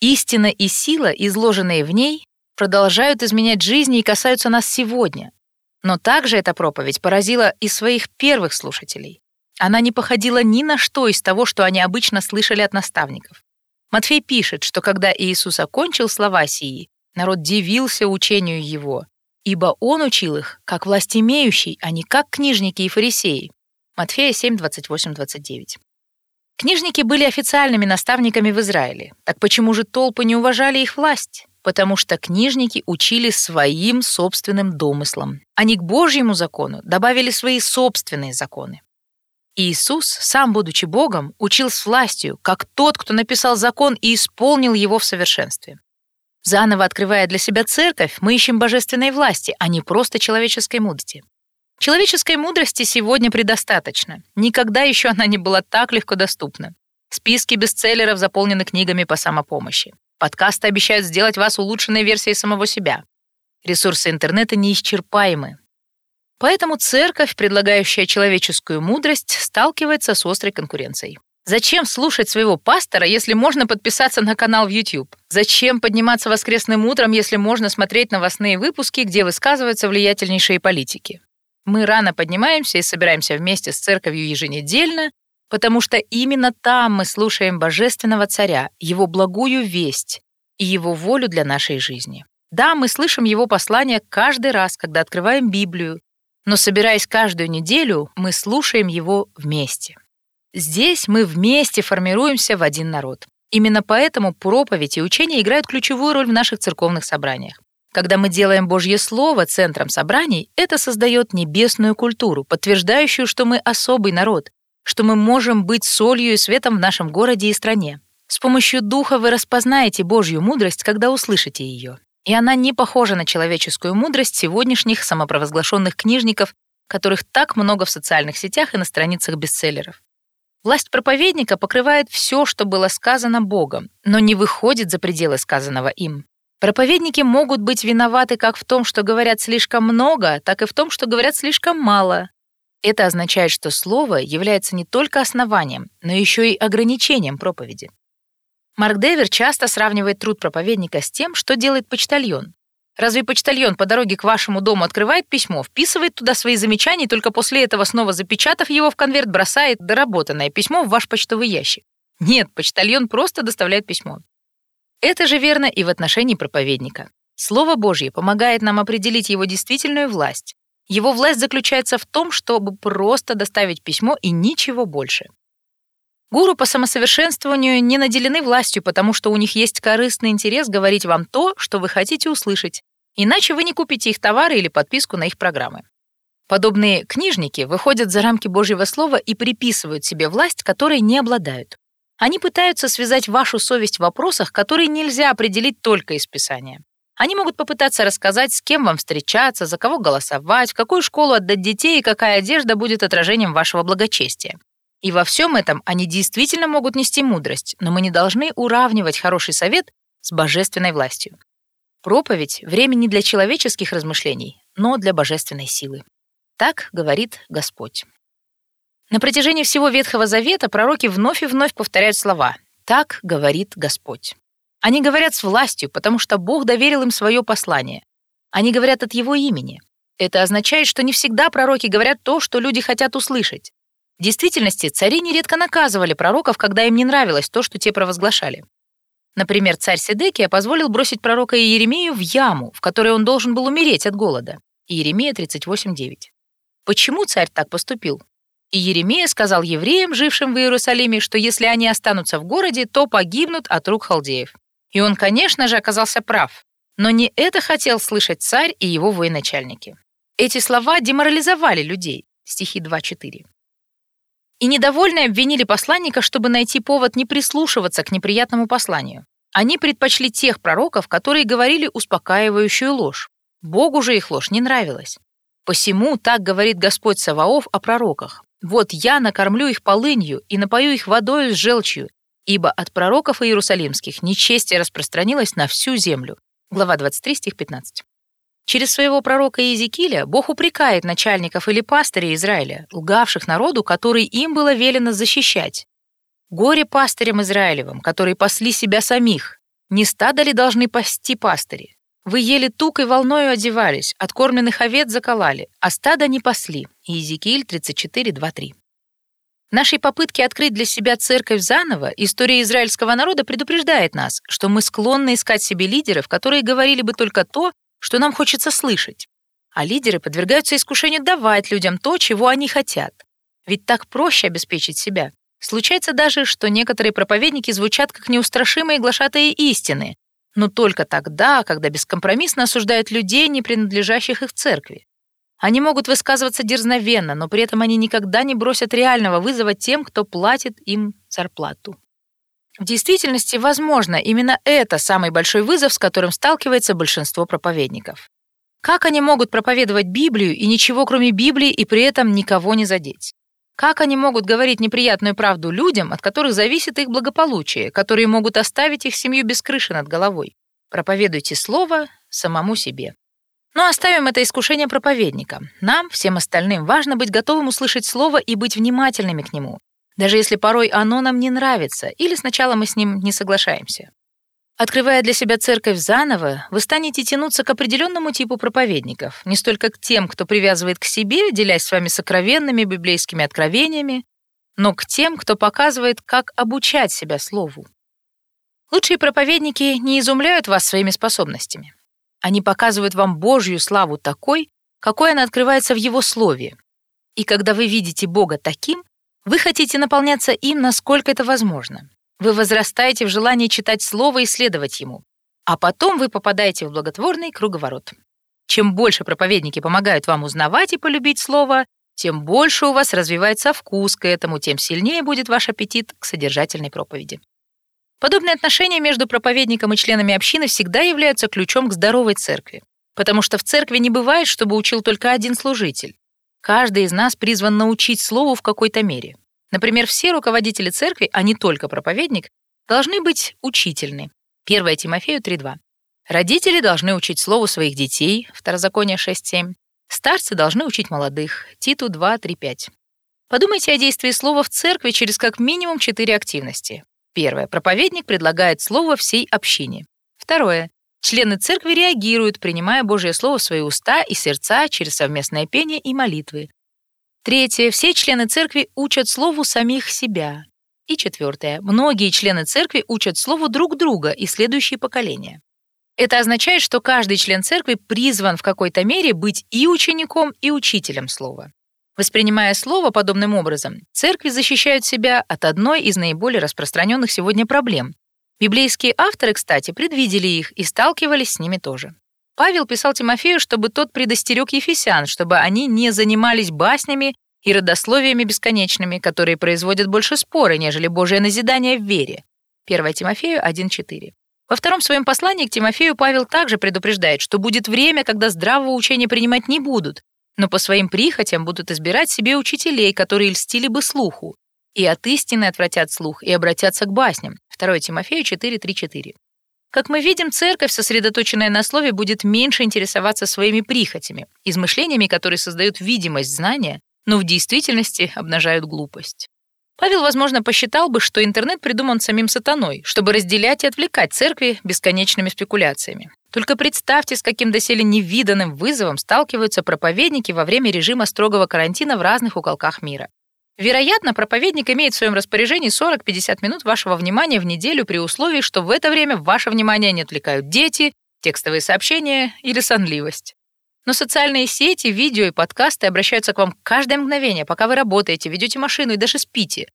Истина и сила, изложенные в ней, продолжают изменять жизни и касаются нас сегодня. Но также эта проповедь поразила и своих первых слушателей. Она не походила ни на что из того, что они обычно слышали от наставников. Матфей пишет, что когда Иисус окончил слова сии, народ дивился учению его, ибо он учил их как власть имеющий, а не как книжники и фарисеи. Матфея 7, 28, 29. Книжники были официальными наставниками в Израиле. Так почему же толпы не уважали их власть? Потому что книжники учили своим собственным домыслам. Они к Божьему закону добавили свои собственные законы. Иисус, сам будучи Богом, учил с властью, как тот, кто написал закон и исполнил его в совершенстве. Заново открывая для себя церковь, мы ищем божественной власти, а не просто человеческой мудрости. Человеческой мудрости сегодня предостаточно. Никогда еще она не была так легко доступна. Списки бестселлеров заполнены книгами по самопомощи. Подкасты обещают сделать вас улучшенной версией самого себя. Ресурсы интернета неисчерпаемы. Поэтому церковь, предлагающая человеческую мудрость, сталкивается с острой конкуренцией. Зачем слушать своего пастора, если можно подписаться на канал в YouTube? Зачем подниматься воскресным утром, если можно смотреть новостные выпуски, где высказываются влиятельнейшие политики? Мы рано поднимаемся и собираемся вместе с церковью еженедельно, потому что именно там мы слушаем Божественного Царя, Его благую весть и Его волю для нашей жизни. Да, мы слышим Его послание каждый раз, когда открываем Библию, но собираясь каждую неделю, мы слушаем его вместе. Здесь мы вместе формируемся в один народ. Именно поэтому проповедь и учение играют ключевую роль в наших церковных собраниях. Когда мы делаем Божье Слово центром собраний, это создает небесную культуру, подтверждающую, что мы особый народ, что мы можем быть солью и светом в нашем городе и стране. С помощью Духа вы распознаете Божью мудрость, когда услышите ее. И она не похожа на человеческую мудрость сегодняшних самопровозглашенных книжников, которых так много в социальных сетях и на страницах бестселлеров. Власть проповедника покрывает все, что было сказано Богом, но не выходит за пределы сказанного им. Проповедники могут быть виноваты как в том, что говорят слишком много, так и в том, что говорят слишком мало. Это означает, что слово является не только основанием, но еще и ограничением проповеди. Марк Девер часто сравнивает труд проповедника с тем, что делает почтальон. Разве почтальон по дороге к вашему дому открывает письмо, вписывает туда свои замечания и только после этого снова запечатав его в конверт, бросает доработанное письмо в ваш почтовый ящик? Нет, почтальон просто доставляет письмо. Это же верно и в отношении проповедника. Слово Божье помогает нам определить его действительную власть. Его власть заключается в том, чтобы просто доставить письмо и ничего больше. Гуру по самосовершенствованию не наделены властью, потому что у них есть корыстный интерес говорить вам то, что вы хотите услышать, иначе вы не купите их товары или подписку на их программы. Подобные книжники выходят за рамки Божьего Слова и приписывают себе власть, которой не обладают. Они пытаются связать вашу совесть в вопросах, которые нельзя определить только из Писания. Они могут попытаться рассказать, с кем вам встречаться, за кого голосовать, в какую школу отдать детей и какая одежда будет отражением вашего благочестия. И во всем этом они действительно могут нести мудрость, но мы не должны уравнивать хороший совет с божественной властью. Проповедь — время не для человеческих размышлений, но для божественной силы. Так говорит Господь. На протяжении всего Ветхого Завета пророки вновь и вновь повторяют слова «Так говорит Господь». Они говорят с властью, потому что Бог доверил им свое послание. Они говорят от Его имени. Это означает, что не всегда пророки говорят то, что люди хотят услышать. В действительности цари нередко наказывали пророков, когда им не нравилось то, что те провозглашали. Например, царь Седекия позволил бросить пророка Иеремию в яму, в которой он должен был умереть от голода. Иеремия 38.9. Почему царь так поступил? И Еремия сказал евреям, жившим в Иерусалиме, что если они останутся в городе, то погибнут от рук халдеев. И он, конечно же, оказался прав. Но не это хотел слышать царь и его военачальники. Эти слова деморализовали людей. Стихи 2.4 и недовольные обвинили посланника, чтобы найти повод не прислушиваться к неприятному посланию. Они предпочли тех пророков, которые говорили успокаивающую ложь. Богу же их ложь не нравилась. Посему так говорит Господь Саваоф о пророках. «Вот я накормлю их полынью и напою их водой с желчью, ибо от пророков иерусалимских нечестие распространилось на всю землю». Глава 23, стих 15. Через своего пророка Иезекииля Бог упрекает начальников или пастырей Израиля, лгавших народу, который им было велено защищать. Горе пастырям Израилевым, которые пасли себя самих. Не стадо ли должны пасти пастыри? Вы ели тук и волною одевались, откормленных овец заколали, а стадо не пасли. Иезекииль 34, 2, 3. В нашей попытке открыть для себя церковь заново история израильского народа предупреждает нас, что мы склонны искать себе лидеров, которые говорили бы только то, что нам хочется слышать. А лидеры подвергаются искушению давать людям то, чего они хотят. Ведь так проще обеспечить себя. Случается даже, что некоторые проповедники звучат как неустрашимые глашатые истины, но только тогда, когда бескомпромиссно осуждают людей, не принадлежащих их церкви. Они могут высказываться дерзновенно, но при этом они никогда не бросят реального вызова тем, кто платит им зарплату. В действительности, возможно, именно это самый большой вызов, с которым сталкивается большинство проповедников. Как они могут проповедовать Библию и ничего кроме Библии и при этом никого не задеть? Как они могут говорить неприятную правду людям, от которых зависит их благополучие, которые могут оставить их семью без крыши над головой? Проповедуйте слово самому себе. Но оставим это искушение проповедника. Нам, всем остальным, важно быть готовым услышать слово и быть внимательными к нему, даже если порой оно нам не нравится или сначала мы с ним не соглашаемся. Открывая для себя церковь заново, вы станете тянуться к определенному типу проповедников, не столько к тем, кто привязывает к себе, делясь с вами сокровенными библейскими откровениями, но к тем, кто показывает, как обучать себя слову. Лучшие проповедники не изумляют вас своими способностями. Они показывают вам Божью славу такой, какой она открывается в Его Слове. И когда вы видите Бога таким, вы хотите наполняться им, насколько это возможно. Вы возрастаете в желании читать Слово и следовать Ему. А потом вы попадаете в благотворный круговорот. Чем больше проповедники помогают вам узнавать и полюбить Слово, тем больше у вас развивается вкус к этому, тем сильнее будет ваш аппетит к содержательной проповеди. Подобные отношения между проповедником и членами общины всегда являются ключом к здоровой церкви, потому что в церкви не бывает, чтобы учил только один служитель. Каждый из нас призван научить слову в какой-то мере. Например, все руководители церкви, а не только проповедник, должны быть учительны. 1 Тимофею 3.2. Родители должны учить слову своих детей, Второзаконие 6.7. Старцы должны учить молодых, Титу 2.3.5. Подумайте о действии слова в церкви через как минимум четыре активности. Первое. Проповедник предлагает слово всей общине. Второе. Члены церкви реагируют, принимая Божье Слово в свои уста и сердца через совместное пение и молитвы. Третье. Все члены церкви учат Слову самих себя. И четвертое. Многие члены церкви учат Слову друг друга и следующие поколения. Это означает, что каждый член церкви призван в какой-то мере быть и учеником, и учителем Слова. Воспринимая слово подобным образом, церкви защищают себя от одной из наиболее распространенных сегодня проблем. Библейские авторы, кстати, предвидели их и сталкивались с ними тоже. Павел писал Тимофею, чтобы тот предостерег ефесян, чтобы они не занимались баснями и родословиями бесконечными, которые производят больше споры, нежели Божие назидание в вере. 1 Тимофею 1.4. Во втором своем послании к Тимофею Павел также предупреждает, что будет время, когда здравого учения принимать не будут, но по своим прихотям будут избирать себе учителей, которые льстили бы слуху, и от истины отвратят слух и обратятся к басням. 2 Тимофею 4.3.4. Как мы видим, церковь, сосредоточенная на слове, будет меньше интересоваться своими прихотями, измышлениями, которые создают видимость знания, но в действительности обнажают глупость. Павел, возможно, посчитал бы, что интернет придуман самим сатаной, чтобы разделять и отвлекать церкви бесконечными спекуляциями. Только представьте, с каким доселе невиданным вызовом сталкиваются проповедники во время режима строгого карантина в разных уголках мира. Вероятно, проповедник имеет в своем распоряжении 40-50 минут вашего внимания в неделю при условии, что в это время ваше внимание не отвлекают дети, текстовые сообщения или сонливость. Но социальные сети, видео и подкасты обращаются к вам каждое мгновение, пока вы работаете, ведете машину и даже спите.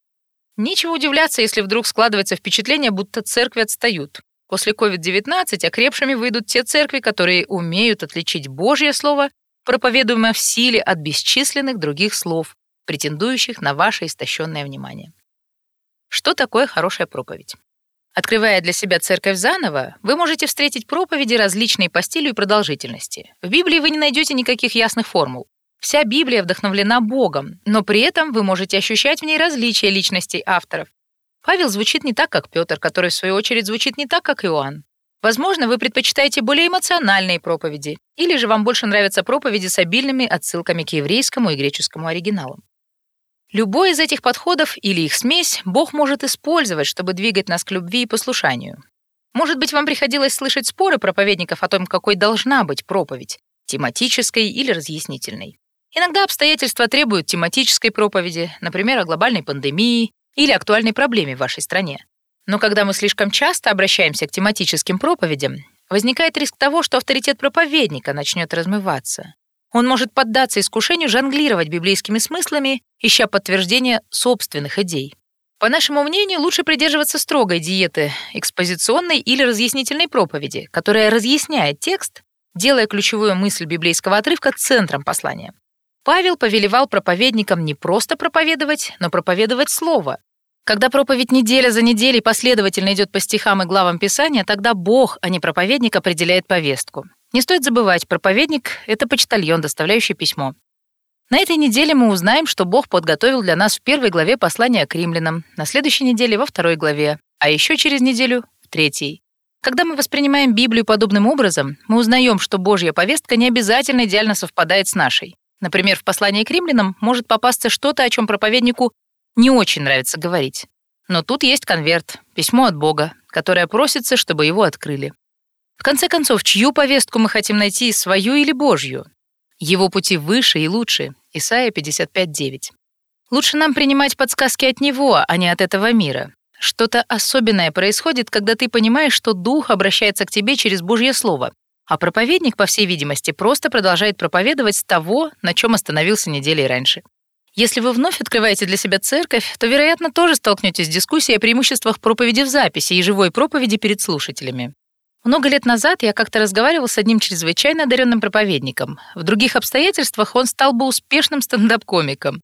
Нечего удивляться, если вдруг складывается впечатление, будто церкви отстают. После COVID-19 окрепшими выйдут те церкви, которые умеют отличить Божье Слово, проповедуемое в силе от бесчисленных других слов, претендующих на ваше истощенное внимание. Что такое хорошая проповедь? Открывая для себя церковь заново, вы можете встретить проповеди различные по стилю и продолжительности. В Библии вы не найдете никаких ясных формул. Вся Библия вдохновлена Богом, но при этом вы можете ощущать в ней различия личностей авторов. Павел звучит не так, как Петр, который, в свою очередь, звучит не так, как Иоанн. Возможно, вы предпочитаете более эмоциональные проповеди, или же вам больше нравятся проповеди с обильными отсылками к еврейскому и греческому оригиналам. Любой из этих подходов или их смесь Бог может использовать, чтобы двигать нас к любви и послушанию. Может быть, вам приходилось слышать споры проповедников о том, какой должна быть проповедь — тематической или разъяснительной. Иногда обстоятельства требуют тематической проповеди, например, о глобальной пандемии или актуальной проблеме в вашей стране. Но когда мы слишком часто обращаемся к тематическим проповедям, возникает риск того, что авторитет проповедника начнет размываться. Он может поддаться искушению жонглировать библейскими смыслами, ища подтверждение собственных идей. По нашему мнению, лучше придерживаться строгой диеты экспозиционной или разъяснительной проповеди, которая разъясняет текст, делая ключевую мысль библейского отрывка центром послания. Павел повелевал проповедникам не просто проповедовать, но проповедовать слово. Когда проповедь неделя за неделей последовательно идет по стихам и главам Писания, тогда Бог, а не проповедник, определяет повестку. Не стоит забывать, проповедник — это почтальон, доставляющий письмо. На этой неделе мы узнаем, что Бог подготовил для нас в первой главе послания к римлянам, на следующей неделе во второй главе, а еще через неделю — в третьей. Когда мы воспринимаем Библию подобным образом, мы узнаем, что Божья повестка не обязательно идеально совпадает с нашей. Например, в послании к римлянам может попасться что-то, о чем проповеднику не очень нравится говорить. Но тут есть конверт, письмо от Бога, которое просится, чтобы его открыли. В конце концов, чью повестку мы хотим найти, свою или Божью? Его пути выше и лучше. Исайя 55.9. Лучше нам принимать подсказки от Него, а не от этого мира. Что-то особенное происходит, когда ты понимаешь, что Дух обращается к тебе через Божье Слово, а проповедник, по всей видимости, просто продолжает проповедовать с того, на чем остановился недели раньше. Если вы вновь открываете для себя церковь, то, вероятно, тоже столкнетесь с дискуссией о преимуществах проповеди в записи и живой проповеди перед слушателями. Много лет назад я как-то разговаривал с одним чрезвычайно одаренным проповедником. В других обстоятельствах он стал бы успешным стендап-комиком.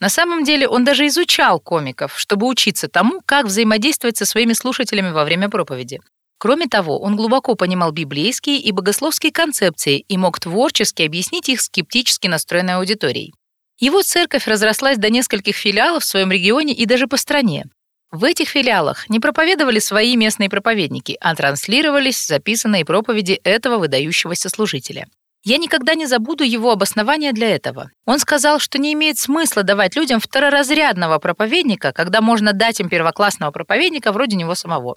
На самом деле он даже изучал комиков, чтобы учиться тому, как взаимодействовать со своими слушателями во время проповеди. Кроме того, он глубоко понимал библейские и богословские концепции и мог творчески объяснить их скептически настроенной аудиторией. Его церковь разрослась до нескольких филиалов в своем регионе и даже по стране. В этих филиалах не проповедовали свои местные проповедники, а транслировались записанные проповеди этого выдающегося служителя. Я никогда не забуду его обоснования для этого. Он сказал, что не имеет смысла давать людям второразрядного проповедника, когда можно дать им первоклассного проповедника вроде него самого.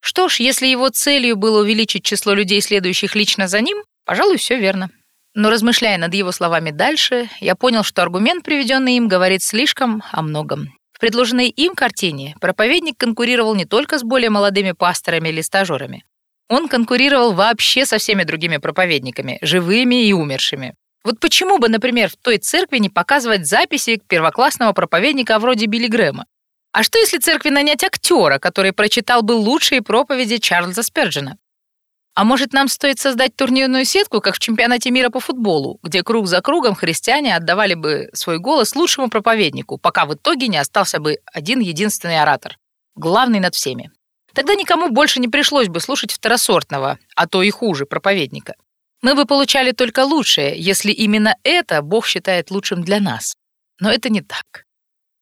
Что ж, если его целью было увеличить число людей, следующих лично за ним, пожалуй, все верно. Но размышляя над его словами дальше, я понял, что аргумент, приведенный им, говорит слишком о многом. В предложенной им картине проповедник конкурировал не только с более молодыми пасторами или стажерами. Он конкурировал вообще со всеми другими проповедниками, живыми и умершими. Вот почему бы, например, в той церкви не показывать записи первоклассного проповедника вроде Билли Грэма? А что если церкви нанять актера, который прочитал бы лучшие проповеди Чарльза Сперджина? А может, нам стоит создать турнирную сетку, как в чемпионате мира по футболу, где круг за кругом христиане отдавали бы свой голос лучшему проповеднику, пока в итоге не остался бы один единственный оратор, главный над всеми. Тогда никому больше не пришлось бы слушать второсортного, а то и хуже, проповедника. Мы бы получали только лучшее, если именно это Бог считает лучшим для нас. Но это не так.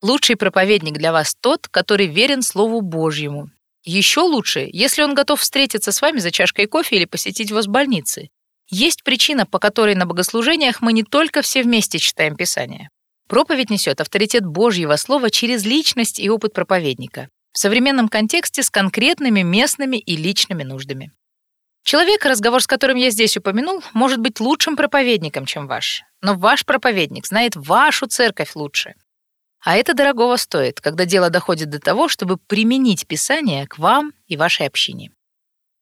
Лучший проповедник для вас тот, который верен Слову Божьему. Еще лучше, если он готов встретиться с вами за чашкой кофе или посетить вас в больнице. Есть причина, по которой на богослужениях мы не только все вместе читаем Писание. Проповедь несет авторитет Божьего Слова через личность и опыт проповедника. В современном контексте с конкретными местными и личными нуждами. Человек, разговор с которым я здесь упомянул, может быть лучшим проповедником, чем ваш. Но ваш проповедник знает вашу церковь лучше. А это дорогого стоит, когда дело доходит до того, чтобы применить Писание к вам и вашей общине.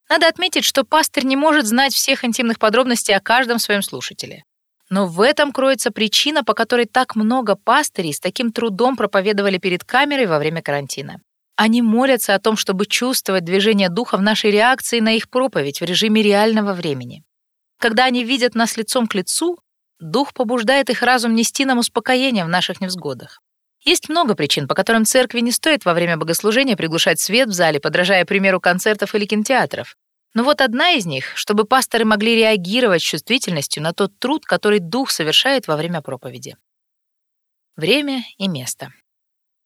Надо отметить, что пастор не может знать всех интимных подробностей о каждом своем слушателе. Но в этом кроется причина, по которой так много пастырей с таким трудом проповедовали перед камерой во время карантина. Они молятся о том, чтобы чувствовать движение духа в нашей реакции на их проповедь в режиме реального времени. Когда они видят нас лицом к лицу, дух побуждает их разум нести нам успокоение в наших невзгодах. Есть много причин, по которым церкви не стоит во время богослужения приглушать свет в зале, подражая примеру концертов или кинотеатров. Но вот одна из них, чтобы пасторы могли реагировать чувствительностью на тот труд, который Дух совершает во время проповеди. Время и место.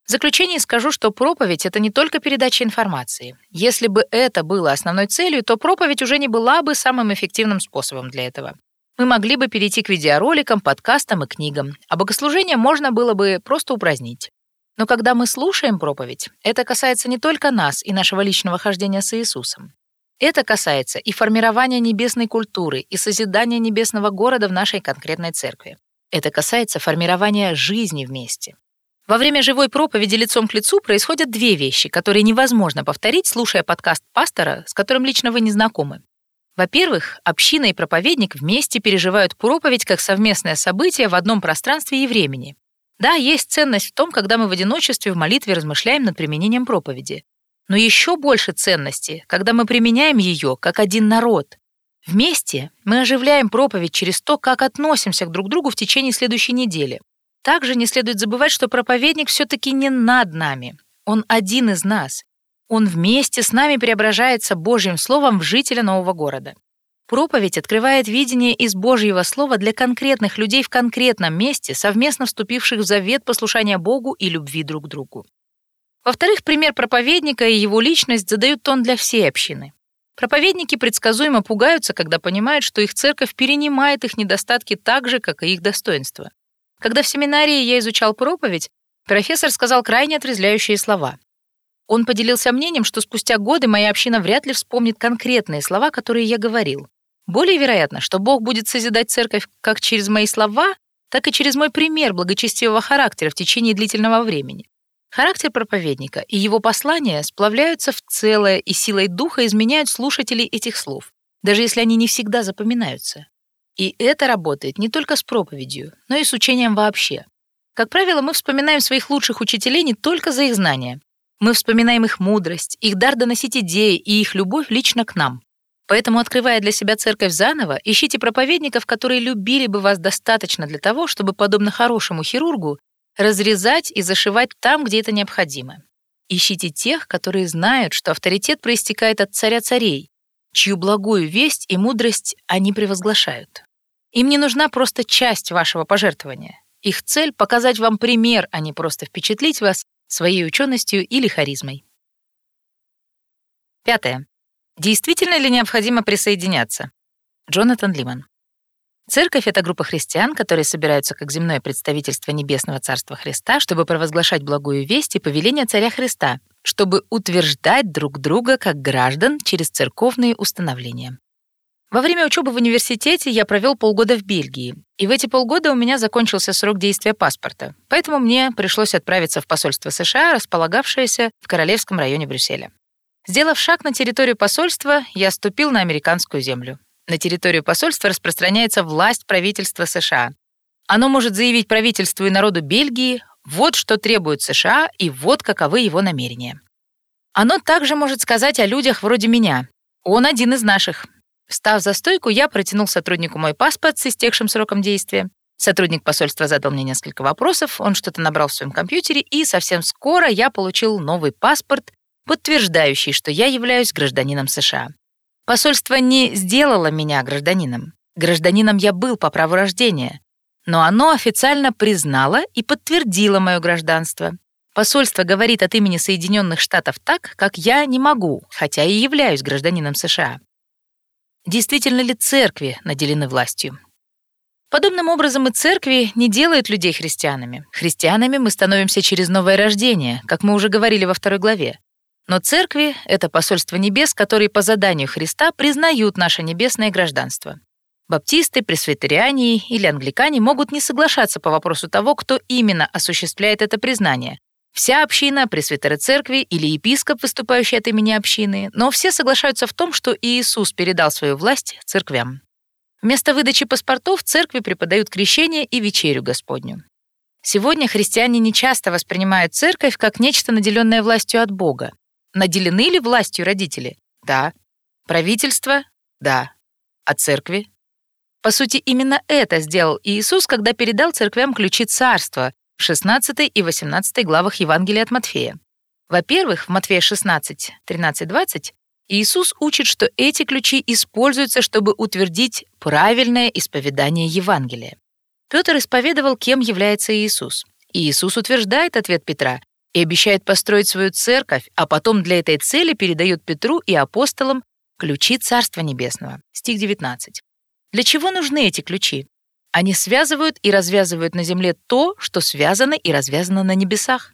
В заключение скажу, что проповедь — это не только передача информации. Если бы это было основной целью, то проповедь уже не была бы самым эффективным способом для этого. Мы могли бы перейти к видеороликам, подкастам и книгам, а богослужение можно было бы просто упразднить. Но когда мы слушаем проповедь, это касается не только нас и нашего личного хождения с Иисусом. Это касается и формирования небесной культуры, и созидания небесного города в нашей конкретной церкви. Это касается формирования жизни вместе. Во время живой проповеди лицом к лицу происходят две вещи, которые невозможно повторить, слушая подкаст пастора, с которым лично вы не знакомы. Во-первых, община и проповедник вместе переживают проповедь как совместное событие в одном пространстве и времени. Да, есть ценность в том, когда мы в одиночестве в молитве размышляем над применением проповеди. Но еще больше ценности, когда мы применяем ее как один народ. Вместе мы оживляем проповедь через то, как относимся к друг другу в течение следующей недели. Также не следует забывать, что проповедник все-таки не над нами. Он один из нас. Он вместе с нами преображается Божьим Словом в жителя нового города. Проповедь открывает видение из Божьего Слова для конкретных людей в конкретном месте, совместно вступивших в завет послушания Богу и любви друг к другу. Во-вторых, пример проповедника и его личность задают тон для всей общины. Проповедники предсказуемо пугаются, когда понимают, что их церковь перенимает их недостатки так же, как и их достоинства. Когда в семинарии я изучал проповедь, профессор сказал крайне отрезвляющие слова. Он поделился мнением, что спустя годы моя община вряд ли вспомнит конкретные слова, которые я говорил. Более вероятно, что Бог будет созидать церковь как через мои слова, так и через мой пример благочестивого характера в течение длительного времени. Характер проповедника и его послания сплавляются в целое и силой духа изменяют слушателей этих слов, даже если они не всегда запоминаются. И это работает не только с проповедью, но и с учением вообще. Как правило, мы вспоминаем своих лучших учителей не только за их знания. Мы вспоминаем их мудрость, их дар доносить идеи и их любовь лично к нам. Поэтому, открывая для себя церковь заново, ищите проповедников, которые любили бы вас достаточно для того, чтобы, подобно хорошему хирургу, разрезать и зашивать там, где это необходимо. Ищите тех, которые знают, что авторитет проистекает от царя царей, чью благую весть и мудрость они превозглашают. Им не нужна просто часть вашего пожертвования. Их цель — показать вам пример, а не просто впечатлить вас своей ученостью или харизмой. Пятое. Действительно ли необходимо присоединяться? Джонатан Лиман. Церковь — это группа христиан, которые собираются как земное представительство Небесного Царства Христа, чтобы провозглашать благую весть и повеление Царя Христа, чтобы утверждать друг друга как граждан через церковные установления. Во время учебы в университете я провел полгода в Бельгии, и в эти полгода у меня закончился срок действия паспорта, поэтому мне пришлось отправиться в посольство США, располагавшееся в Королевском районе Брюсселя. Сделав шаг на территорию посольства, я ступил на американскую землю. На территорию посольства распространяется власть правительства США. Оно может заявить правительству и народу Бельгии, вот что требует США и вот каковы его намерения. Оно также может сказать о людях вроде меня. Он один из наших, Встав за стойку, я протянул сотруднику мой паспорт с истекшим сроком действия. Сотрудник посольства задал мне несколько вопросов, он что-то набрал в своем компьютере, и совсем скоро я получил новый паспорт, подтверждающий, что я являюсь гражданином США. Посольство не сделало меня гражданином. Гражданином я был по праву рождения, но оно официально признало и подтвердило мое гражданство. Посольство говорит от имени Соединенных Штатов так, как я не могу, хотя и являюсь гражданином США. Действительно ли церкви наделены властью? Подобным образом и церкви не делают людей христианами. Христианами мы становимся через новое рождение, как мы уже говорили во второй главе. Но церкви — это посольство небес, которые по заданию Христа признают наше небесное гражданство. Баптисты, пресвитериане или англикане могут не соглашаться по вопросу того, кто именно осуществляет это признание, Вся община, пресвитеры церкви или епископ, выступающий от имени общины, но все соглашаются в том, что Иисус передал свою власть церквям. Вместо выдачи паспортов церкви преподают крещение и вечерю Господню. Сегодня христиане не часто воспринимают церковь как нечто, наделенное властью от Бога. Наделены ли властью родители? Да. Правительство? Да. А церкви? По сути, именно это сделал Иисус, когда передал церквям ключи царства, в 16 и 18 главах Евангелия от Матфея. Во-первых, в Матфея 16, 13-20 Иисус учит, что эти ключи используются, чтобы утвердить правильное исповедание Евангелия. Петр исповедовал, кем является Иисус. И Иисус утверждает ответ Петра и обещает построить свою церковь, а потом для этой цели передает Петру и апостолам ключи Царства Небесного. Стих 19. Для чего нужны эти ключи? Они связывают и развязывают на земле то, что связано и развязано на небесах.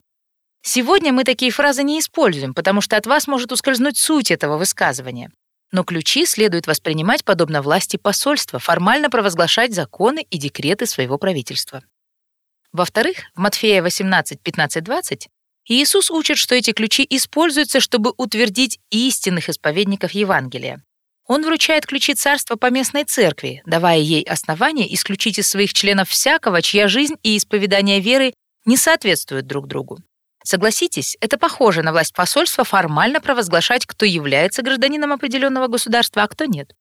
Сегодня мы такие фразы не используем, потому что от вас может ускользнуть суть этого высказывания. Но ключи следует воспринимать подобно власти посольства, формально провозглашать законы и декреты своего правительства. Во-вторых, в Матфея 18, 15, 20 Иисус учит, что эти ключи используются, чтобы утвердить истинных исповедников Евангелия. Он вручает ключи царства по местной церкви, давая ей основание исключить из своих членов всякого, чья жизнь и исповедание веры не соответствуют друг другу. Согласитесь, это похоже на власть посольства формально провозглашать, кто является гражданином определенного государства, а кто нет.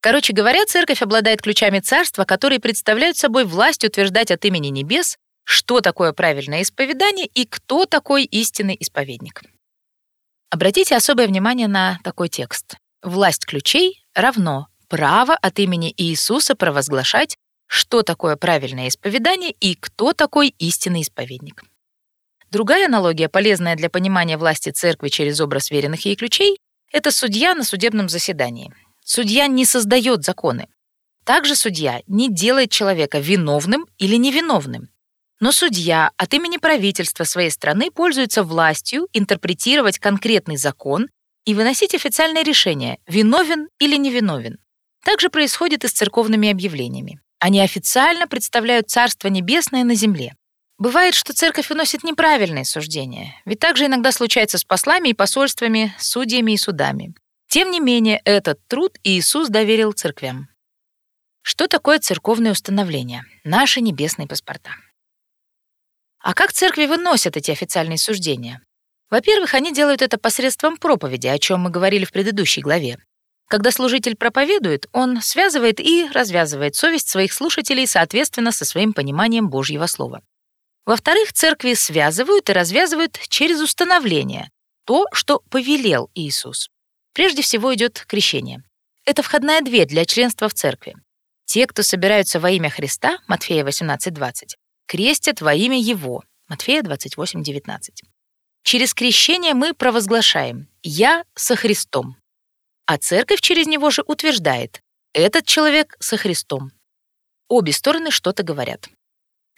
Короче говоря, церковь обладает ключами царства, которые представляют собой власть утверждать от имени небес, что такое правильное исповедание и кто такой истинный исповедник. Обратите особое внимание на такой текст. Власть ключей равно право от имени Иисуса провозглашать, что такое правильное исповедание и кто такой истинный исповедник. Другая аналогия, полезная для понимания власти церкви через образ веренных ей ключей, это судья на судебном заседании. Судья не создает законы. Также судья не делает человека виновным или невиновным. Но судья от имени правительства своей страны пользуется властью интерпретировать конкретный закон и выносить официальное решение, виновен или невиновен. Также происходит и с церковными объявлениями. Они официально представляют Царство Небесное на земле. Бывает, что церковь выносит неправильные суждения, ведь также иногда случается с послами и посольствами, судьями и судами. Тем не менее, этот труд Иисус доверил церквям. Что такое церковное установление? Наши небесные паспорта. А как церкви выносят эти официальные суждения? Во-первых, они делают это посредством проповеди, о чем мы говорили в предыдущей главе. Когда служитель проповедует, он связывает и развязывает совесть своих слушателей соответственно со своим пониманием Божьего Слова. Во-вторых, церкви связывают и развязывают через установление, то, что повелел Иисус. Прежде всего идет крещение. Это входная дверь для членства в церкви. Те, кто собираются во имя Христа, Матфея 18:20, крестят во имя Его, Матфея 28:19. Через крещение мы провозглашаем «Я со Христом», а церковь через него же утверждает «Этот человек со Христом». Обе стороны что-то говорят.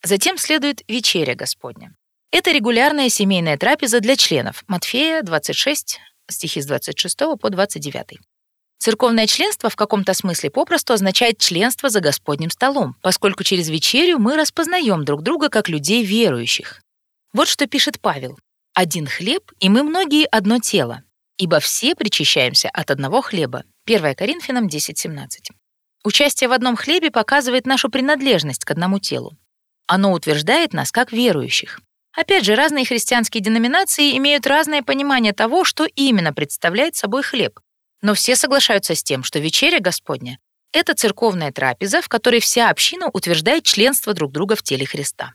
Затем следует вечеря Господня. Это регулярная семейная трапеза для членов. Матфея 26, стихи с 26 по 29. Церковное членство в каком-то смысле попросту означает членство за Господним столом, поскольку через вечерю мы распознаем друг друга как людей верующих. Вот что пишет Павел. Один хлеб, и мы многие одно тело, ибо все причащаемся от одного хлеба. 1 Коринфянам 10.17. Участие в одном хлебе показывает нашу принадлежность к одному телу. Оно утверждает нас как верующих. Опять же, разные христианские деноминации имеют разное понимание того, что именно представляет собой хлеб. Но все соглашаются с тем, что вечеря Господня — это церковная трапеза, в которой вся община утверждает членство друг друга в теле Христа.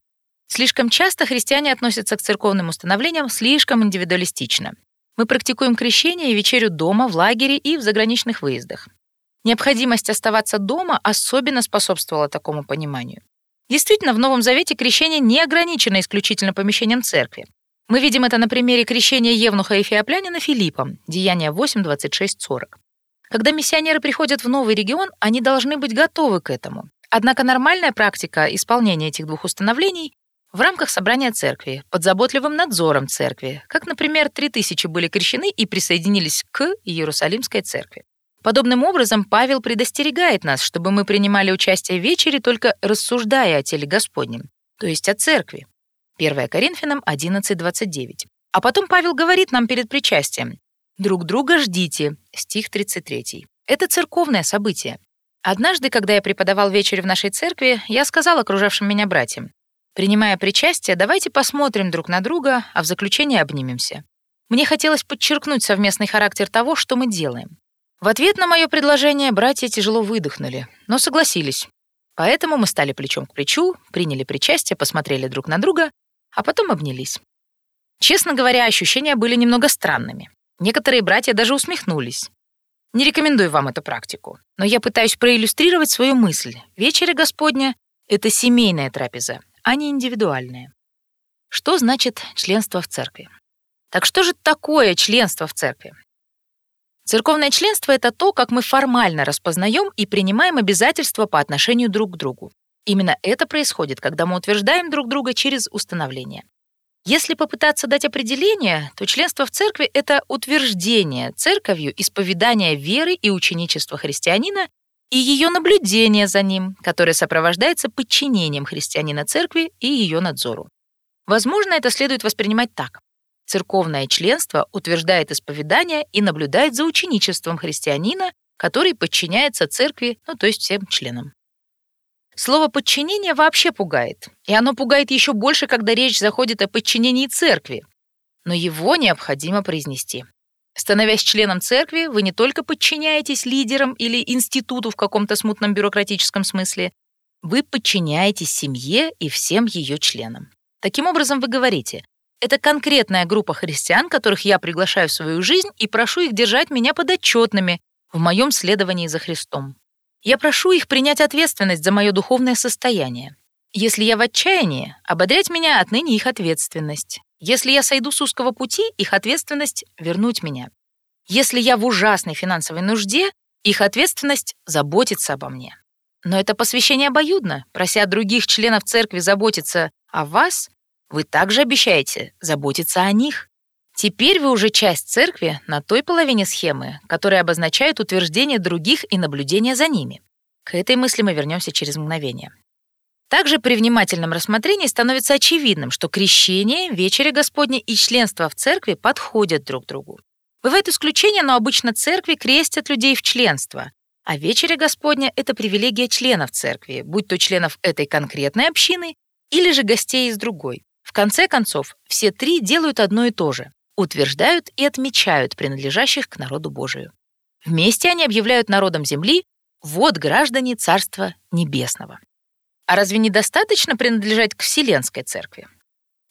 Слишком часто христиане относятся к церковным установлениям слишком индивидуалистично. Мы практикуем крещение и вечерю дома, в лагере и в заграничных выездах. Необходимость оставаться дома особенно способствовала такому пониманию. Действительно, в Новом Завете крещение не ограничено исключительно помещением церкви. Мы видим это на примере крещения Евнуха и Феоплянина Филиппом, Деяния 8, 26, 40. Когда миссионеры приходят в новый регион, они должны быть готовы к этому. Однако нормальная практика исполнения этих двух установлений в рамках собрания церкви, под заботливым надзором церкви, как, например, 3000 были крещены и присоединились к Иерусалимской церкви. Подобным образом Павел предостерегает нас, чтобы мы принимали участие в вечере, только рассуждая о теле Господнем, то есть о церкви. 1 Коринфянам 11.29. А потом Павел говорит нам перед причастием «Друг друга ждите», стих 33. Это церковное событие. Однажды, когда я преподавал вечер в нашей церкви, я сказал окружавшим меня братьям, Принимая причастие, давайте посмотрим друг на друга, а в заключение обнимемся. Мне хотелось подчеркнуть совместный характер того, что мы делаем. В ответ на мое предложение братья тяжело выдохнули, но согласились. Поэтому мы стали плечом к плечу, приняли причастие, посмотрели друг на друга, а потом обнялись. Честно говоря, ощущения были немного странными. Некоторые братья даже усмехнулись. Не рекомендую вам эту практику, но я пытаюсь проиллюстрировать свою мысль. Вечеря Господня — это семейная трапеза, а не индивидуальные. Что значит членство в церкви? Так что же такое членство в церкви? Церковное членство — это то, как мы формально распознаем и принимаем обязательства по отношению друг к другу. Именно это происходит, когда мы утверждаем друг друга через установление. Если попытаться дать определение, то членство в церкви — это утверждение церковью исповедания веры и ученичества христианина и ее наблюдение за ним, которое сопровождается подчинением христианина церкви и ее надзору. Возможно, это следует воспринимать так. Церковное членство утверждает исповедание и наблюдает за ученичеством христианина, который подчиняется церкви, ну то есть всем членам. Слово «подчинение» вообще пугает, и оно пугает еще больше, когда речь заходит о подчинении церкви. Но его необходимо произнести. Становясь членом церкви, вы не только подчиняетесь лидерам или институту в каком-то смутном бюрократическом смысле, вы подчиняетесь семье и всем ее членам. Таким образом, вы говорите, это конкретная группа христиан, которых я приглашаю в свою жизнь и прошу их держать меня подотчетными в моем следовании за Христом. Я прошу их принять ответственность за мое духовное состояние. Если я в отчаянии, ободрять меня отныне их ответственность. Если я сойду с узкого пути, их ответственность — вернуть меня. Если я в ужасной финансовой нужде, их ответственность — заботиться обо мне. Но это посвящение обоюдно. Прося других членов церкви заботиться о вас, вы также обещаете заботиться о них. Теперь вы уже часть церкви на той половине схемы, которая обозначает утверждение других и наблюдение за ними. К этой мысли мы вернемся через мгновение. Также при внимательном рассмотрении становится очевидным, что крещение, вечеря Господня и членство в церкви подходят друг другу. Бывают исключения, но обычно церкви крестят людей в членство, а вечеря Господня — это привилегия членов церкви, будь то членов этой конкретной общины или же гостей из другой. В конце концов, все три делают одно и то же — утверждают и отмечают принадлежащих к народу Божию. Вместе они объявляют народом земли «Вот граждане Царства Небесного». А разве недостаточно принадлежать к Вселенской Церкви?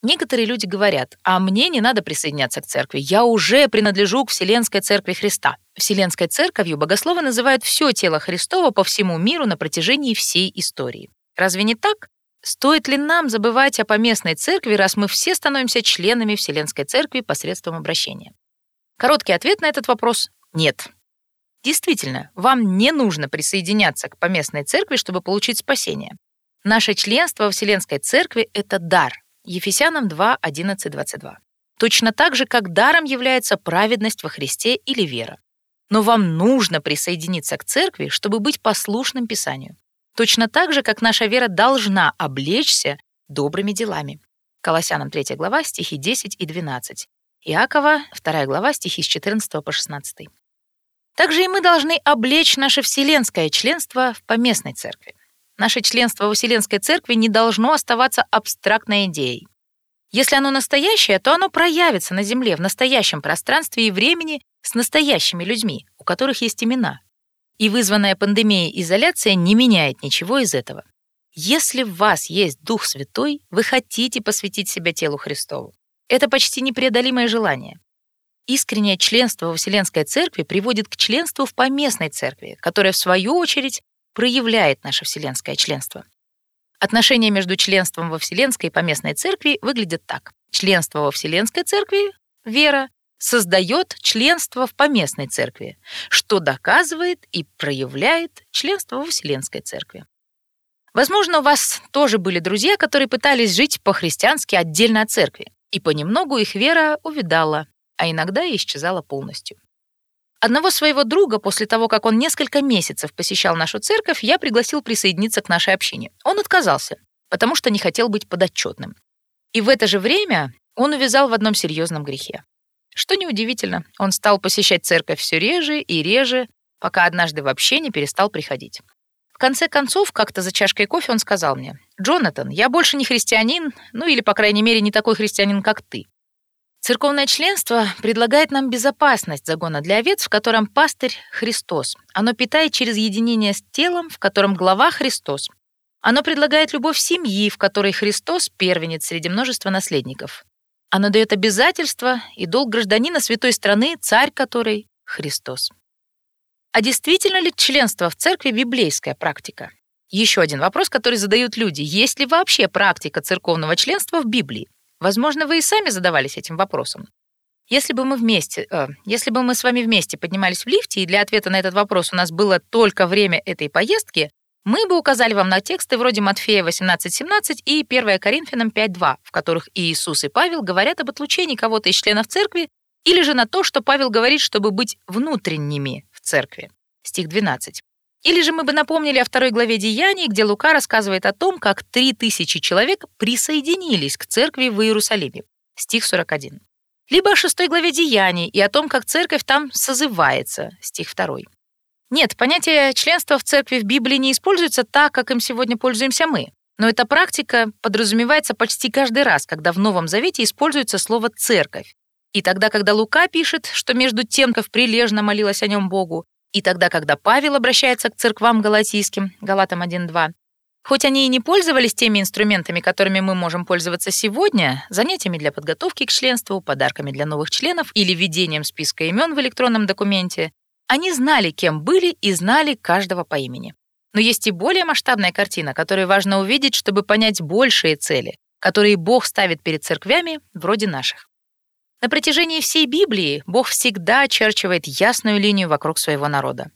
Некоторые люди говорят, а мне не надо присоединяться к церкви, я уже принадлежу к Вселенской Церкви Христа. Вселенской Церковью богословы называют все тело Христова по всему миру на протяжении всей истории. Разве не так? Стоит ли нам забывать о поместной церкви, раз мы все становимся членами Вселенской Церкви посредством обращения? Короткий ответ на этот вопрос — нет. Действительно, вам не нужно присоединяться к поместной церкви, чтобы получить спасение. Наше членство во Вселенской Церкви — это дар. Ефесянам 2, 11, 22. Точно так же, как даром является праведность во Христе или вера. Но вам нужно присоединиться к церкви, чтобы быть послушным Писанию. Точно так же, как наша вера должна облечься добрыми делами. Колоссянам 3 глава, стихи 10 и 12. Иакова 2 глава, стихи с 14 по 16. Также и мы должны облечь наше вселенское членство в поместной церкви. Наше членство во Вселенской Церкви не должно оставаться абстрактной идеей. Если оно настоящее, то оно проявится на Земле в настоящем пространстве и времени с настоящими людьми, у которых есть имена, и вызванная пандемией изоляция не меняет ничего из этого. Если в вас есть Дух Святой, вы хотите посвятить себя телу Христову. Это почти непреодолимое желание. Искреннее членство во Вселенской Церкви приводит к членству в поместной церкви, которая, в свою очередь, проявляет наше вселенское членство. Отношения между членством во Вселенской и поместной церкви выглядят так. Членство во Вселенской церкви — вера, создает членство в поместной церкви, что доказывает и проявляет членство во Вселенской церкви. Возможно, у вас тоже были друзья, которые пытались жить по-христиански отдельно от церкви, и понемногу их вера увидала, а иногда и исчезала полностью. Одного своего друга, после того, как он несколько месяцев посещал нашу церковь, я пригласил присоединиться к нашей общине. Он отказался, потому что не хотел быть подотчетным. И в это же время он увязал в одном серьезном грехе. Что неудивительно, он стал посещать церковь все реже и реже, пока однажды вообще не перестал приходить. В конце концов, как-то за чашкой кофе он сказал мне, «Джонатан, я больше не христианин, ну или, по крайней мере, не такой христианин, как ты. Церковное членство предлагает нам безопасность загона для овец, в котором пастырь — Христос. Оно питает через единение с телом, в котором глава — Христос. Оно предлагает любовь семьи, в которой Христос — первенец среди множества наследников. Оно дает обязательства и долг гражданина святой страны, царь которой — Христос. А действительно ли членство в церкви библейская практика? Еще один вопрос, который задают люди. Есть ли вообще практика церковного членства в Библии? Возможно, вы и сами задавались этим вопросом. Если бы мы вместе, э, если бы мы с вами вместе поднимались в лифте, и для ответа на этот вопрос у нас было только время этой поездки, мы бы указали вам на тексты вроде Матфея 18.17 и 1 Коринфянам 5.2, в которых Иисус и Павел говорят об отлучении кого-то из членов церкви, или же на то, что Павел говорит, чтобы быть внутренними в церкви. Стих 12. Или же мы бы напомнили о второй главе Деяний, где Лука рассказывает о том, как 3000 человек присоединились к церкви в Иерусалиме. Стих 41 либо о шестой главе Деяний и о том, как церковь там созывается, стих 2. Нет, понятие членства в церкви в Библии не используется так, как им сегодня пользуемся мы. Но эта практика подразумевается почти каждый раз, когда в Новом Завете используется слово «церковь». И тогда, когда Лука пишет, что между тем, как прилежно молилась о нем Богу, и тогда, когда Павел обращается к церквам галатийским, Галатам 1.2, Хоть они и не пользовались теми инструментами, которыми мы можем пользоваться сегодня, занятиями для подготовки к членству, подарками для новых членов или ведением списка имен в электронном документе, они знали, кем были и знали каждого по имени. Но есть и более масштабная картина, которую важно увидеть, чтобы понять большие цели, которые Бог ставит перед церквями, вроде наших. На протяжении всей Библии Бог всегда очерчивает ясную линию вокруг своего народа.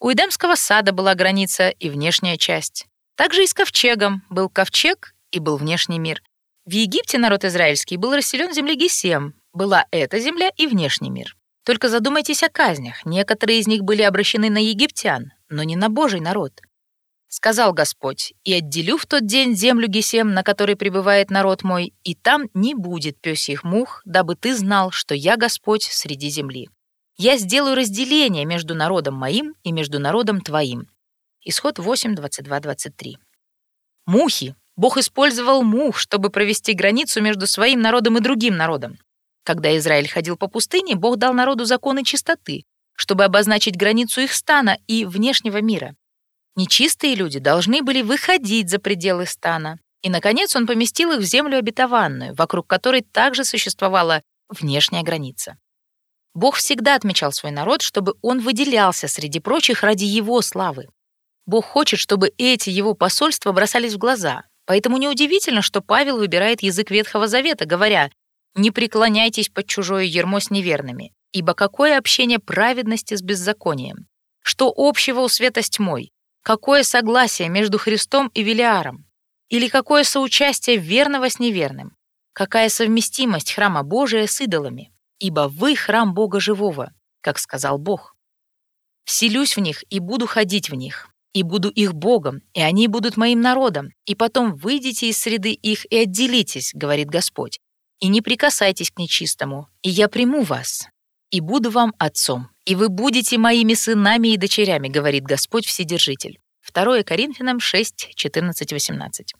У Эдемского сада была граница и внешняя часть. Также и с ковчегом. Был ковчег и был внешний мир. В Египте народ израильский был расселен в земле Гесем. Была эта земля и внешний мир. Только задумайтесь о казнях. Некоторые из них были обращены на египтян, но не на Божий народ. Сказал Господь, «И отделю в тот день землю Гесем, на которой пребывает народ мой, и там не будет пёсьих мух, дабы ты знал, что я Господь среди земли. Я сделаю разделение между народом моим и между народом твоим, Исход 8, 22, 23. Мухи. Бог использовал мух, чтобы провести границу между своим народом и другим народом. Когда Израиль ходил по пустыне, Бог дал народу законы чистоты, чтобы обозначить границу их стана и внешнего мира. Нечистые люди должны были выходить за пределы стана. И, наконец, он поместил их в землю обетованную, вокруг которой также существовала внешняя граница. Бог всегда отмечал свой народ, чтобы он выделялся среди прочих ради его славы. Бог хочет, чтобы эти его посольства бросались в глаза. Поэтому неудивительно, что Павел выбирает язык Ветхого Завета, говоря «Не преклоняйтесь под чужое ермо с неверными, ибо какое общение праведности с беззаконием? Что общего у света с тьмой? Какое согласие между Христом и Велиаром? Или какое соучастие верного с неверным? Какая совместимость храма Божия с идолами? Ибо вы храм Бога живого, как сказал Бог. Вселюсь в них и буду ходить в них, и буду их Богом, и они будут моим народом, и потом выйдите из среды их и отделитесь, говорит Господь, и не прикасайтесь к нечистому, и я приму вас, и буду вам отцом, и вы будете моими сынами и дочерями, говорит Господь Вседержитель. 2 Коринфянам 6, 14, 18.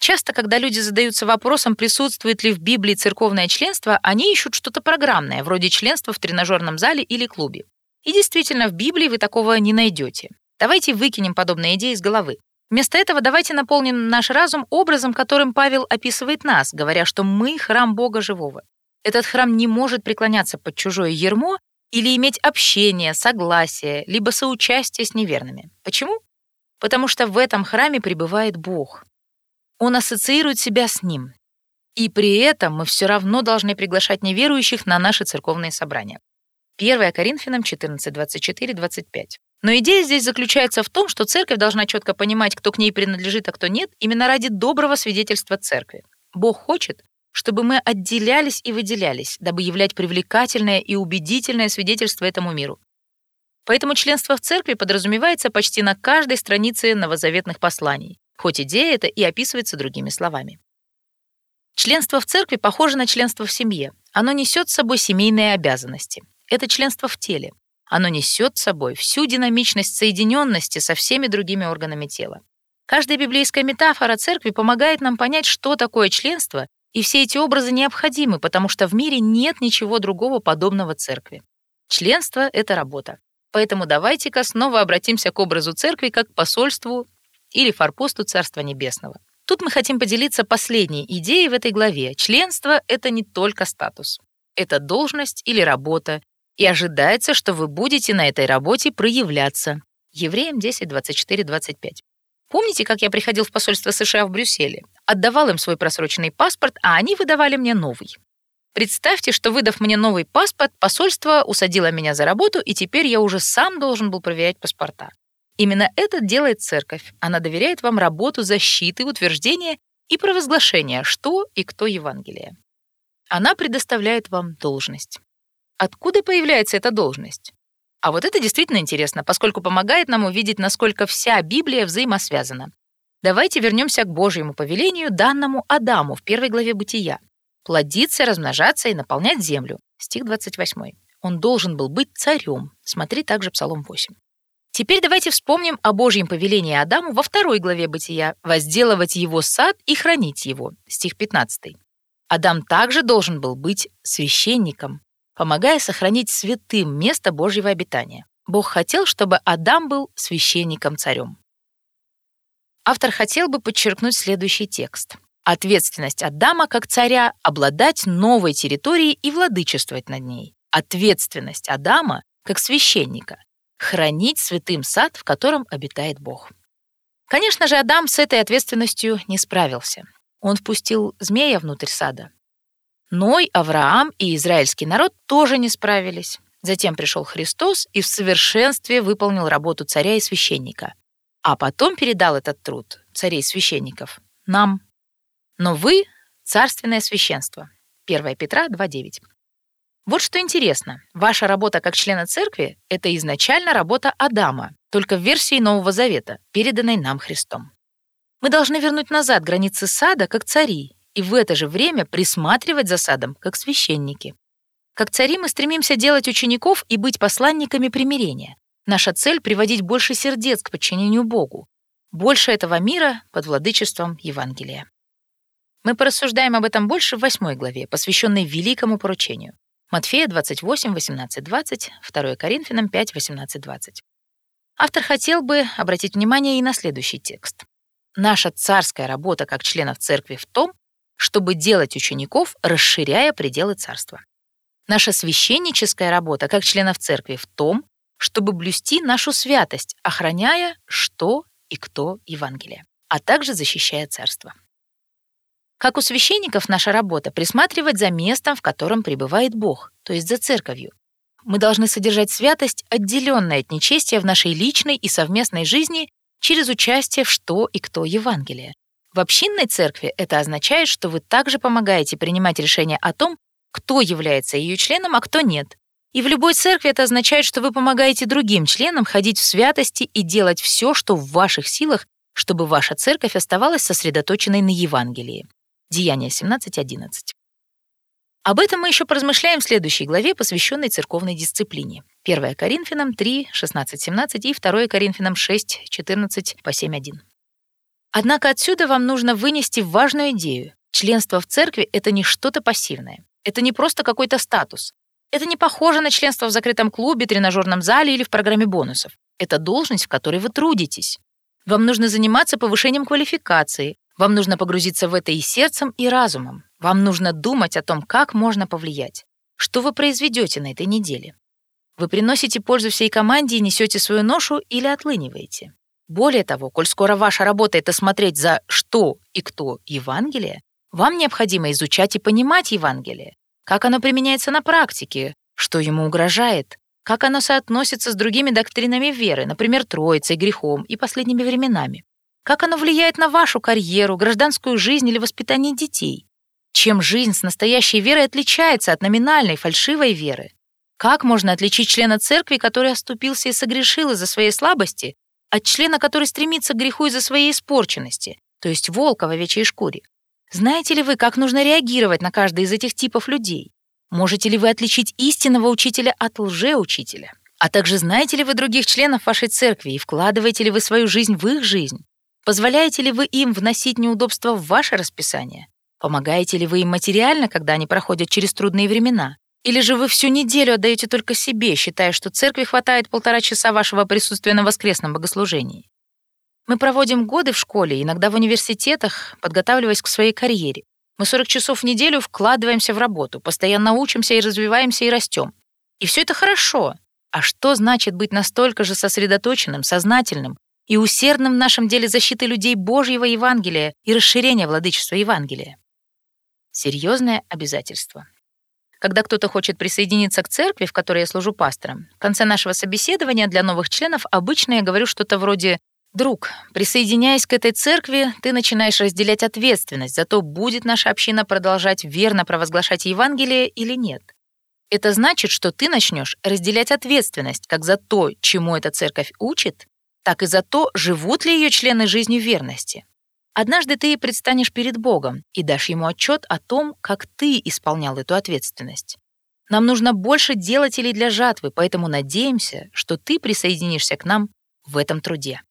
Часто, когда люди задаются вопросом, присутствует ли в Библии церковное членство, они ищут что-то программное, вроде членства в тренажерном зале или клубе. И действительно, в Библии вы такого не найдете. Давайте выкинем подобные идеи из головы. Вместо этого давайте наполним наш разум образом, которым Павел описывает нас, говоря, что мы — храм Бога живого. Этот храм не может преклоняться под чужое ермо или иметь общение, согласие, либо соучастие с неверными. Почему? Потому что в этом храме пребывает Бог. Он ассоциирует себя с Ним. И при этом мы все равно должны приглашать неверующих на наши церковные собрания. 1 Коринфянам 14, 24, 25. Но идея здесь заключается в том, что церковь должна четко понимать, кто к ней принадлежит, а кто нет, именно ради доброго свидетельства церкви. Бог хочет, чтобы мы отделялись и выделялись, дабы являть привлекательное и убедительное свидетельство этому миру. Поэтому членство в церкви подразумевается почти на каждой странице новозаветных посланий, хоть идея эта и описывается другими словами. Членство в церкви похоже на членство в семье. Оно несет с собой семейные обязанности. Это членство в теле. Оно несет с собой всю динамичность соединенности со всеми другими органами тела. Каждая библейская метафора церкви помогает нам понять, что такое членство, и все эти образы необходимы, потому что в мире нет ничего другого подобного церкви. Членство — это работа. Поэтому давайте-ка снова обратимся к образу церкви как к посольству или форпосту Царства Небесного. Тут мы хотим поделиться последней идеей в этой главе. Членство — это не только статус. Это должность или работа, и ожидается, что вы будете на этой работе проявляться. Евреям 10, 24, 25. Помните, как я приходил в посольство США в Брюсселе? Отдавал им свой просроченный паспорт, а они выдавали мне новый. Представьте, что, выдав мне новый паспорт, посольство усадило меня за работу, и теперь я уже сам должен был проверять паспорта. Именно это делает церковь. Она доверяет вам работу защиты, утверждения и провозглашения, что и кто Евангелие. Она предоставляет вам должность. Откуда появляется эта должность? А вот это действительно интересно, поскольку помогает нам увидеть, насколько вся Библия взаимосвязана. Давайте вернемся к Божьему повелению, данному Адаму в первой главе Бытия. «Плодиться, размножаться и наполнять землю». Стих 28. Он должен был быть царем. Смотри также Псалом 8. Теперь давайте вспомним о Божьем повелении Адаму во второй главе Бытия «возделывать его сад и хранить его» стих 15. Адам также должен был быть священником, помогая сохранить святым место Божьего обитания. Бог хотел, чтобы Адам был священником-царем. Автор хотел бы подчеркнуть следующий текст. Ответственность Адама как царя — обладать новой территорией и владычествовать над ней. Ответственность Адама как священника хранить святым сад, в котором обитает Бог. Конечно же, Адам с этой ответственностью не справился. Он впустил змея внутрь сада. Ной, Авраам и израильский народ тоже не справились. Затем пришел Христос и в совершенстве выполнил работу царя и священника. А потом передал этот труд, царей и священников, нам. Но вы — царственное священство. 1 Петра 2.9. Вот что интересно. Ваша работа как члена церкви — это изначально работа Адама, только в версии Нового Завета, переданной нам Христом. Мы должны вернуть назад границы сада как цари и в это же время присматривать за садом как священники. Как цари мы стремимся делать учеников и быть посланниками примирения. Наша цель — приводить больше сердец к подчинению Богу. Больше этого мира под владычеством Евангелия. Мы порассуждаем об этом больше в восьмой главе, посвященной великому поручению. Матфея 28, 18, 20, 2 Коринфянам 5, 18, 20. Автор хотел бы обратить внимание и на следующий текст. Наша царская работа как членов церкви в том, чтобы делать учеников, расширяя пределы царства. Наша священническая работа как членов церкви в том, чтобы блюсти нашу святость, охраняя что и кто Евангелие, а также защищая царство. Как у священников наша работа — присматривать за местом, в котором пребывает Бог, то есть за церковью. Мы должны содержать святость, отделенная от нечестия в нашей личной и совместной жизни через участие в что и кто Евангелие. В общинной церкви это означает, что вы также помогаете принимать решения о том, кто является ее членом, а кто нет. И в любой церкви это означает, что вы помогаете другим членам ходить в святости и делать все, что в ваших силах, чтобы ваша церковь оставалась сосредоточенной на Евангелии. Деяние 17.11. Об этом мы еще поразмышляем в следующей главе, посвященной церковной дисциплине. 1 Коринфянам 3, 16-17 и 2 Коринфянам 6, 14 по 7.1. Однако отсюда вам нужно вынести важную идею. Членство в церкви — это не что-то пассивное. Это не просто какой-то статус. Это не похоже на членство в закрытом клубе, тренажерном зале или в программе бонусов. Это должность, в которой вы трудитесь. Вам нужно заниматься повышением квалификации, вам нужно погрузиться в это и сердцем, и разумом. Вам нужно думать о том, как можно повлиять. Что вы произведете на этой неделе? Вы приносите пользу всей команде и несете свою ношу или отлыниваете. Более того, коль скоро ваша работа — это смотреть за что и кто Евангелие, вам необходимо изучать и понимать Евангелие, как оно применяется на практике, что ему угрожает, как оно соотносится с другими доктринами веры, например, Троицей, грехом и последними временами. Как оно влияет на вашу карьеру, гражданскую жизнь или воспитание детей? Чем жизнь с настоящей верой отличается от номинальной, фальшивой веры? Как можно отличить члена церкви, который оступился и согрешил из-за своей слабости, от члена, который стремится к греху из-за своей испорченности, то есть волка в овечьей шкуре? Знаете ли вы, как нужно реагировать на каждый из этих типов людей? Можете ли вы отличить истинного учителя от лжеучителя? А также знаете ли вы других членов вашей церкви и вкладываете ли вы свою жизнь в их жизнь? Позволяете ли вы им вносить неудобства в ваше расписание? Помогаете ли вы им материально, когда они проходят через трудные времена? Или же вы всю неделю отдаете только себе, считая, что церкви хватает полтора часа вашего присутствия на воскресном богослужении? Мы проводим годы в школе, иногда в университетах, подготавливаясь к своей карьере. Мы 40 часов в неделю вкладываемся в работу, постоянно учимся и развиваемся и растем. И все это хорошо. А что значит быть настолько же сосредоточенным, сознательным и усердным в нашем деле защиты людей Божьего Евангелия и расширения владычества Евангелия. Серьезное обязательство. Когда кто-то хочет присоединиться к церкви, в которой я служу пастором, в конце нашего собеседования для новых членов обычно я говорю что-то вроде «Друг, присоединяясь к этой церкви, ты начинаешь разделять ответственность за то, будет наша община продолжать верно провозглашать Евангелие или нет. Это значит, что ты начнешь разделять ответственность как за то, чему эта церковь учит, так и за то, живут ли ее члены жизнью верности. Однажды ты предстанешь перед Богом и дашь ему отчет о том, как ты исполнял эту ответственность. Нам нужно больше делателей для жатвы, поэтому надеемся, что ты присоединишься к нам в этом труде.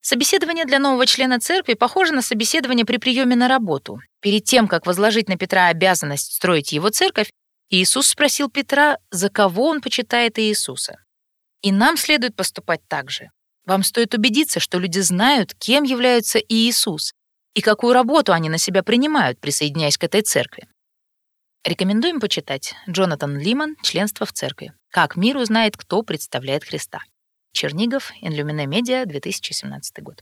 Собеседование для нового члена церкви похоже на собеседование при приеме на работу. Перед тем, как возложить на Петра обязанность строить его церковь, Иисус спросил Петра, за кого он почитает Иисуса. И нам следует поступать так же. Вам стоит убедиться, что люди знают, кем являются Иисус и какую работу они на себя принимают, присоединяясь к этой церкви. Рекомендуем почитать Джонатан Лиман «Членство в церкви. Как мир узнает, кто представляет Христа». Чернигов, Инлюмине Медиа, 2017 год.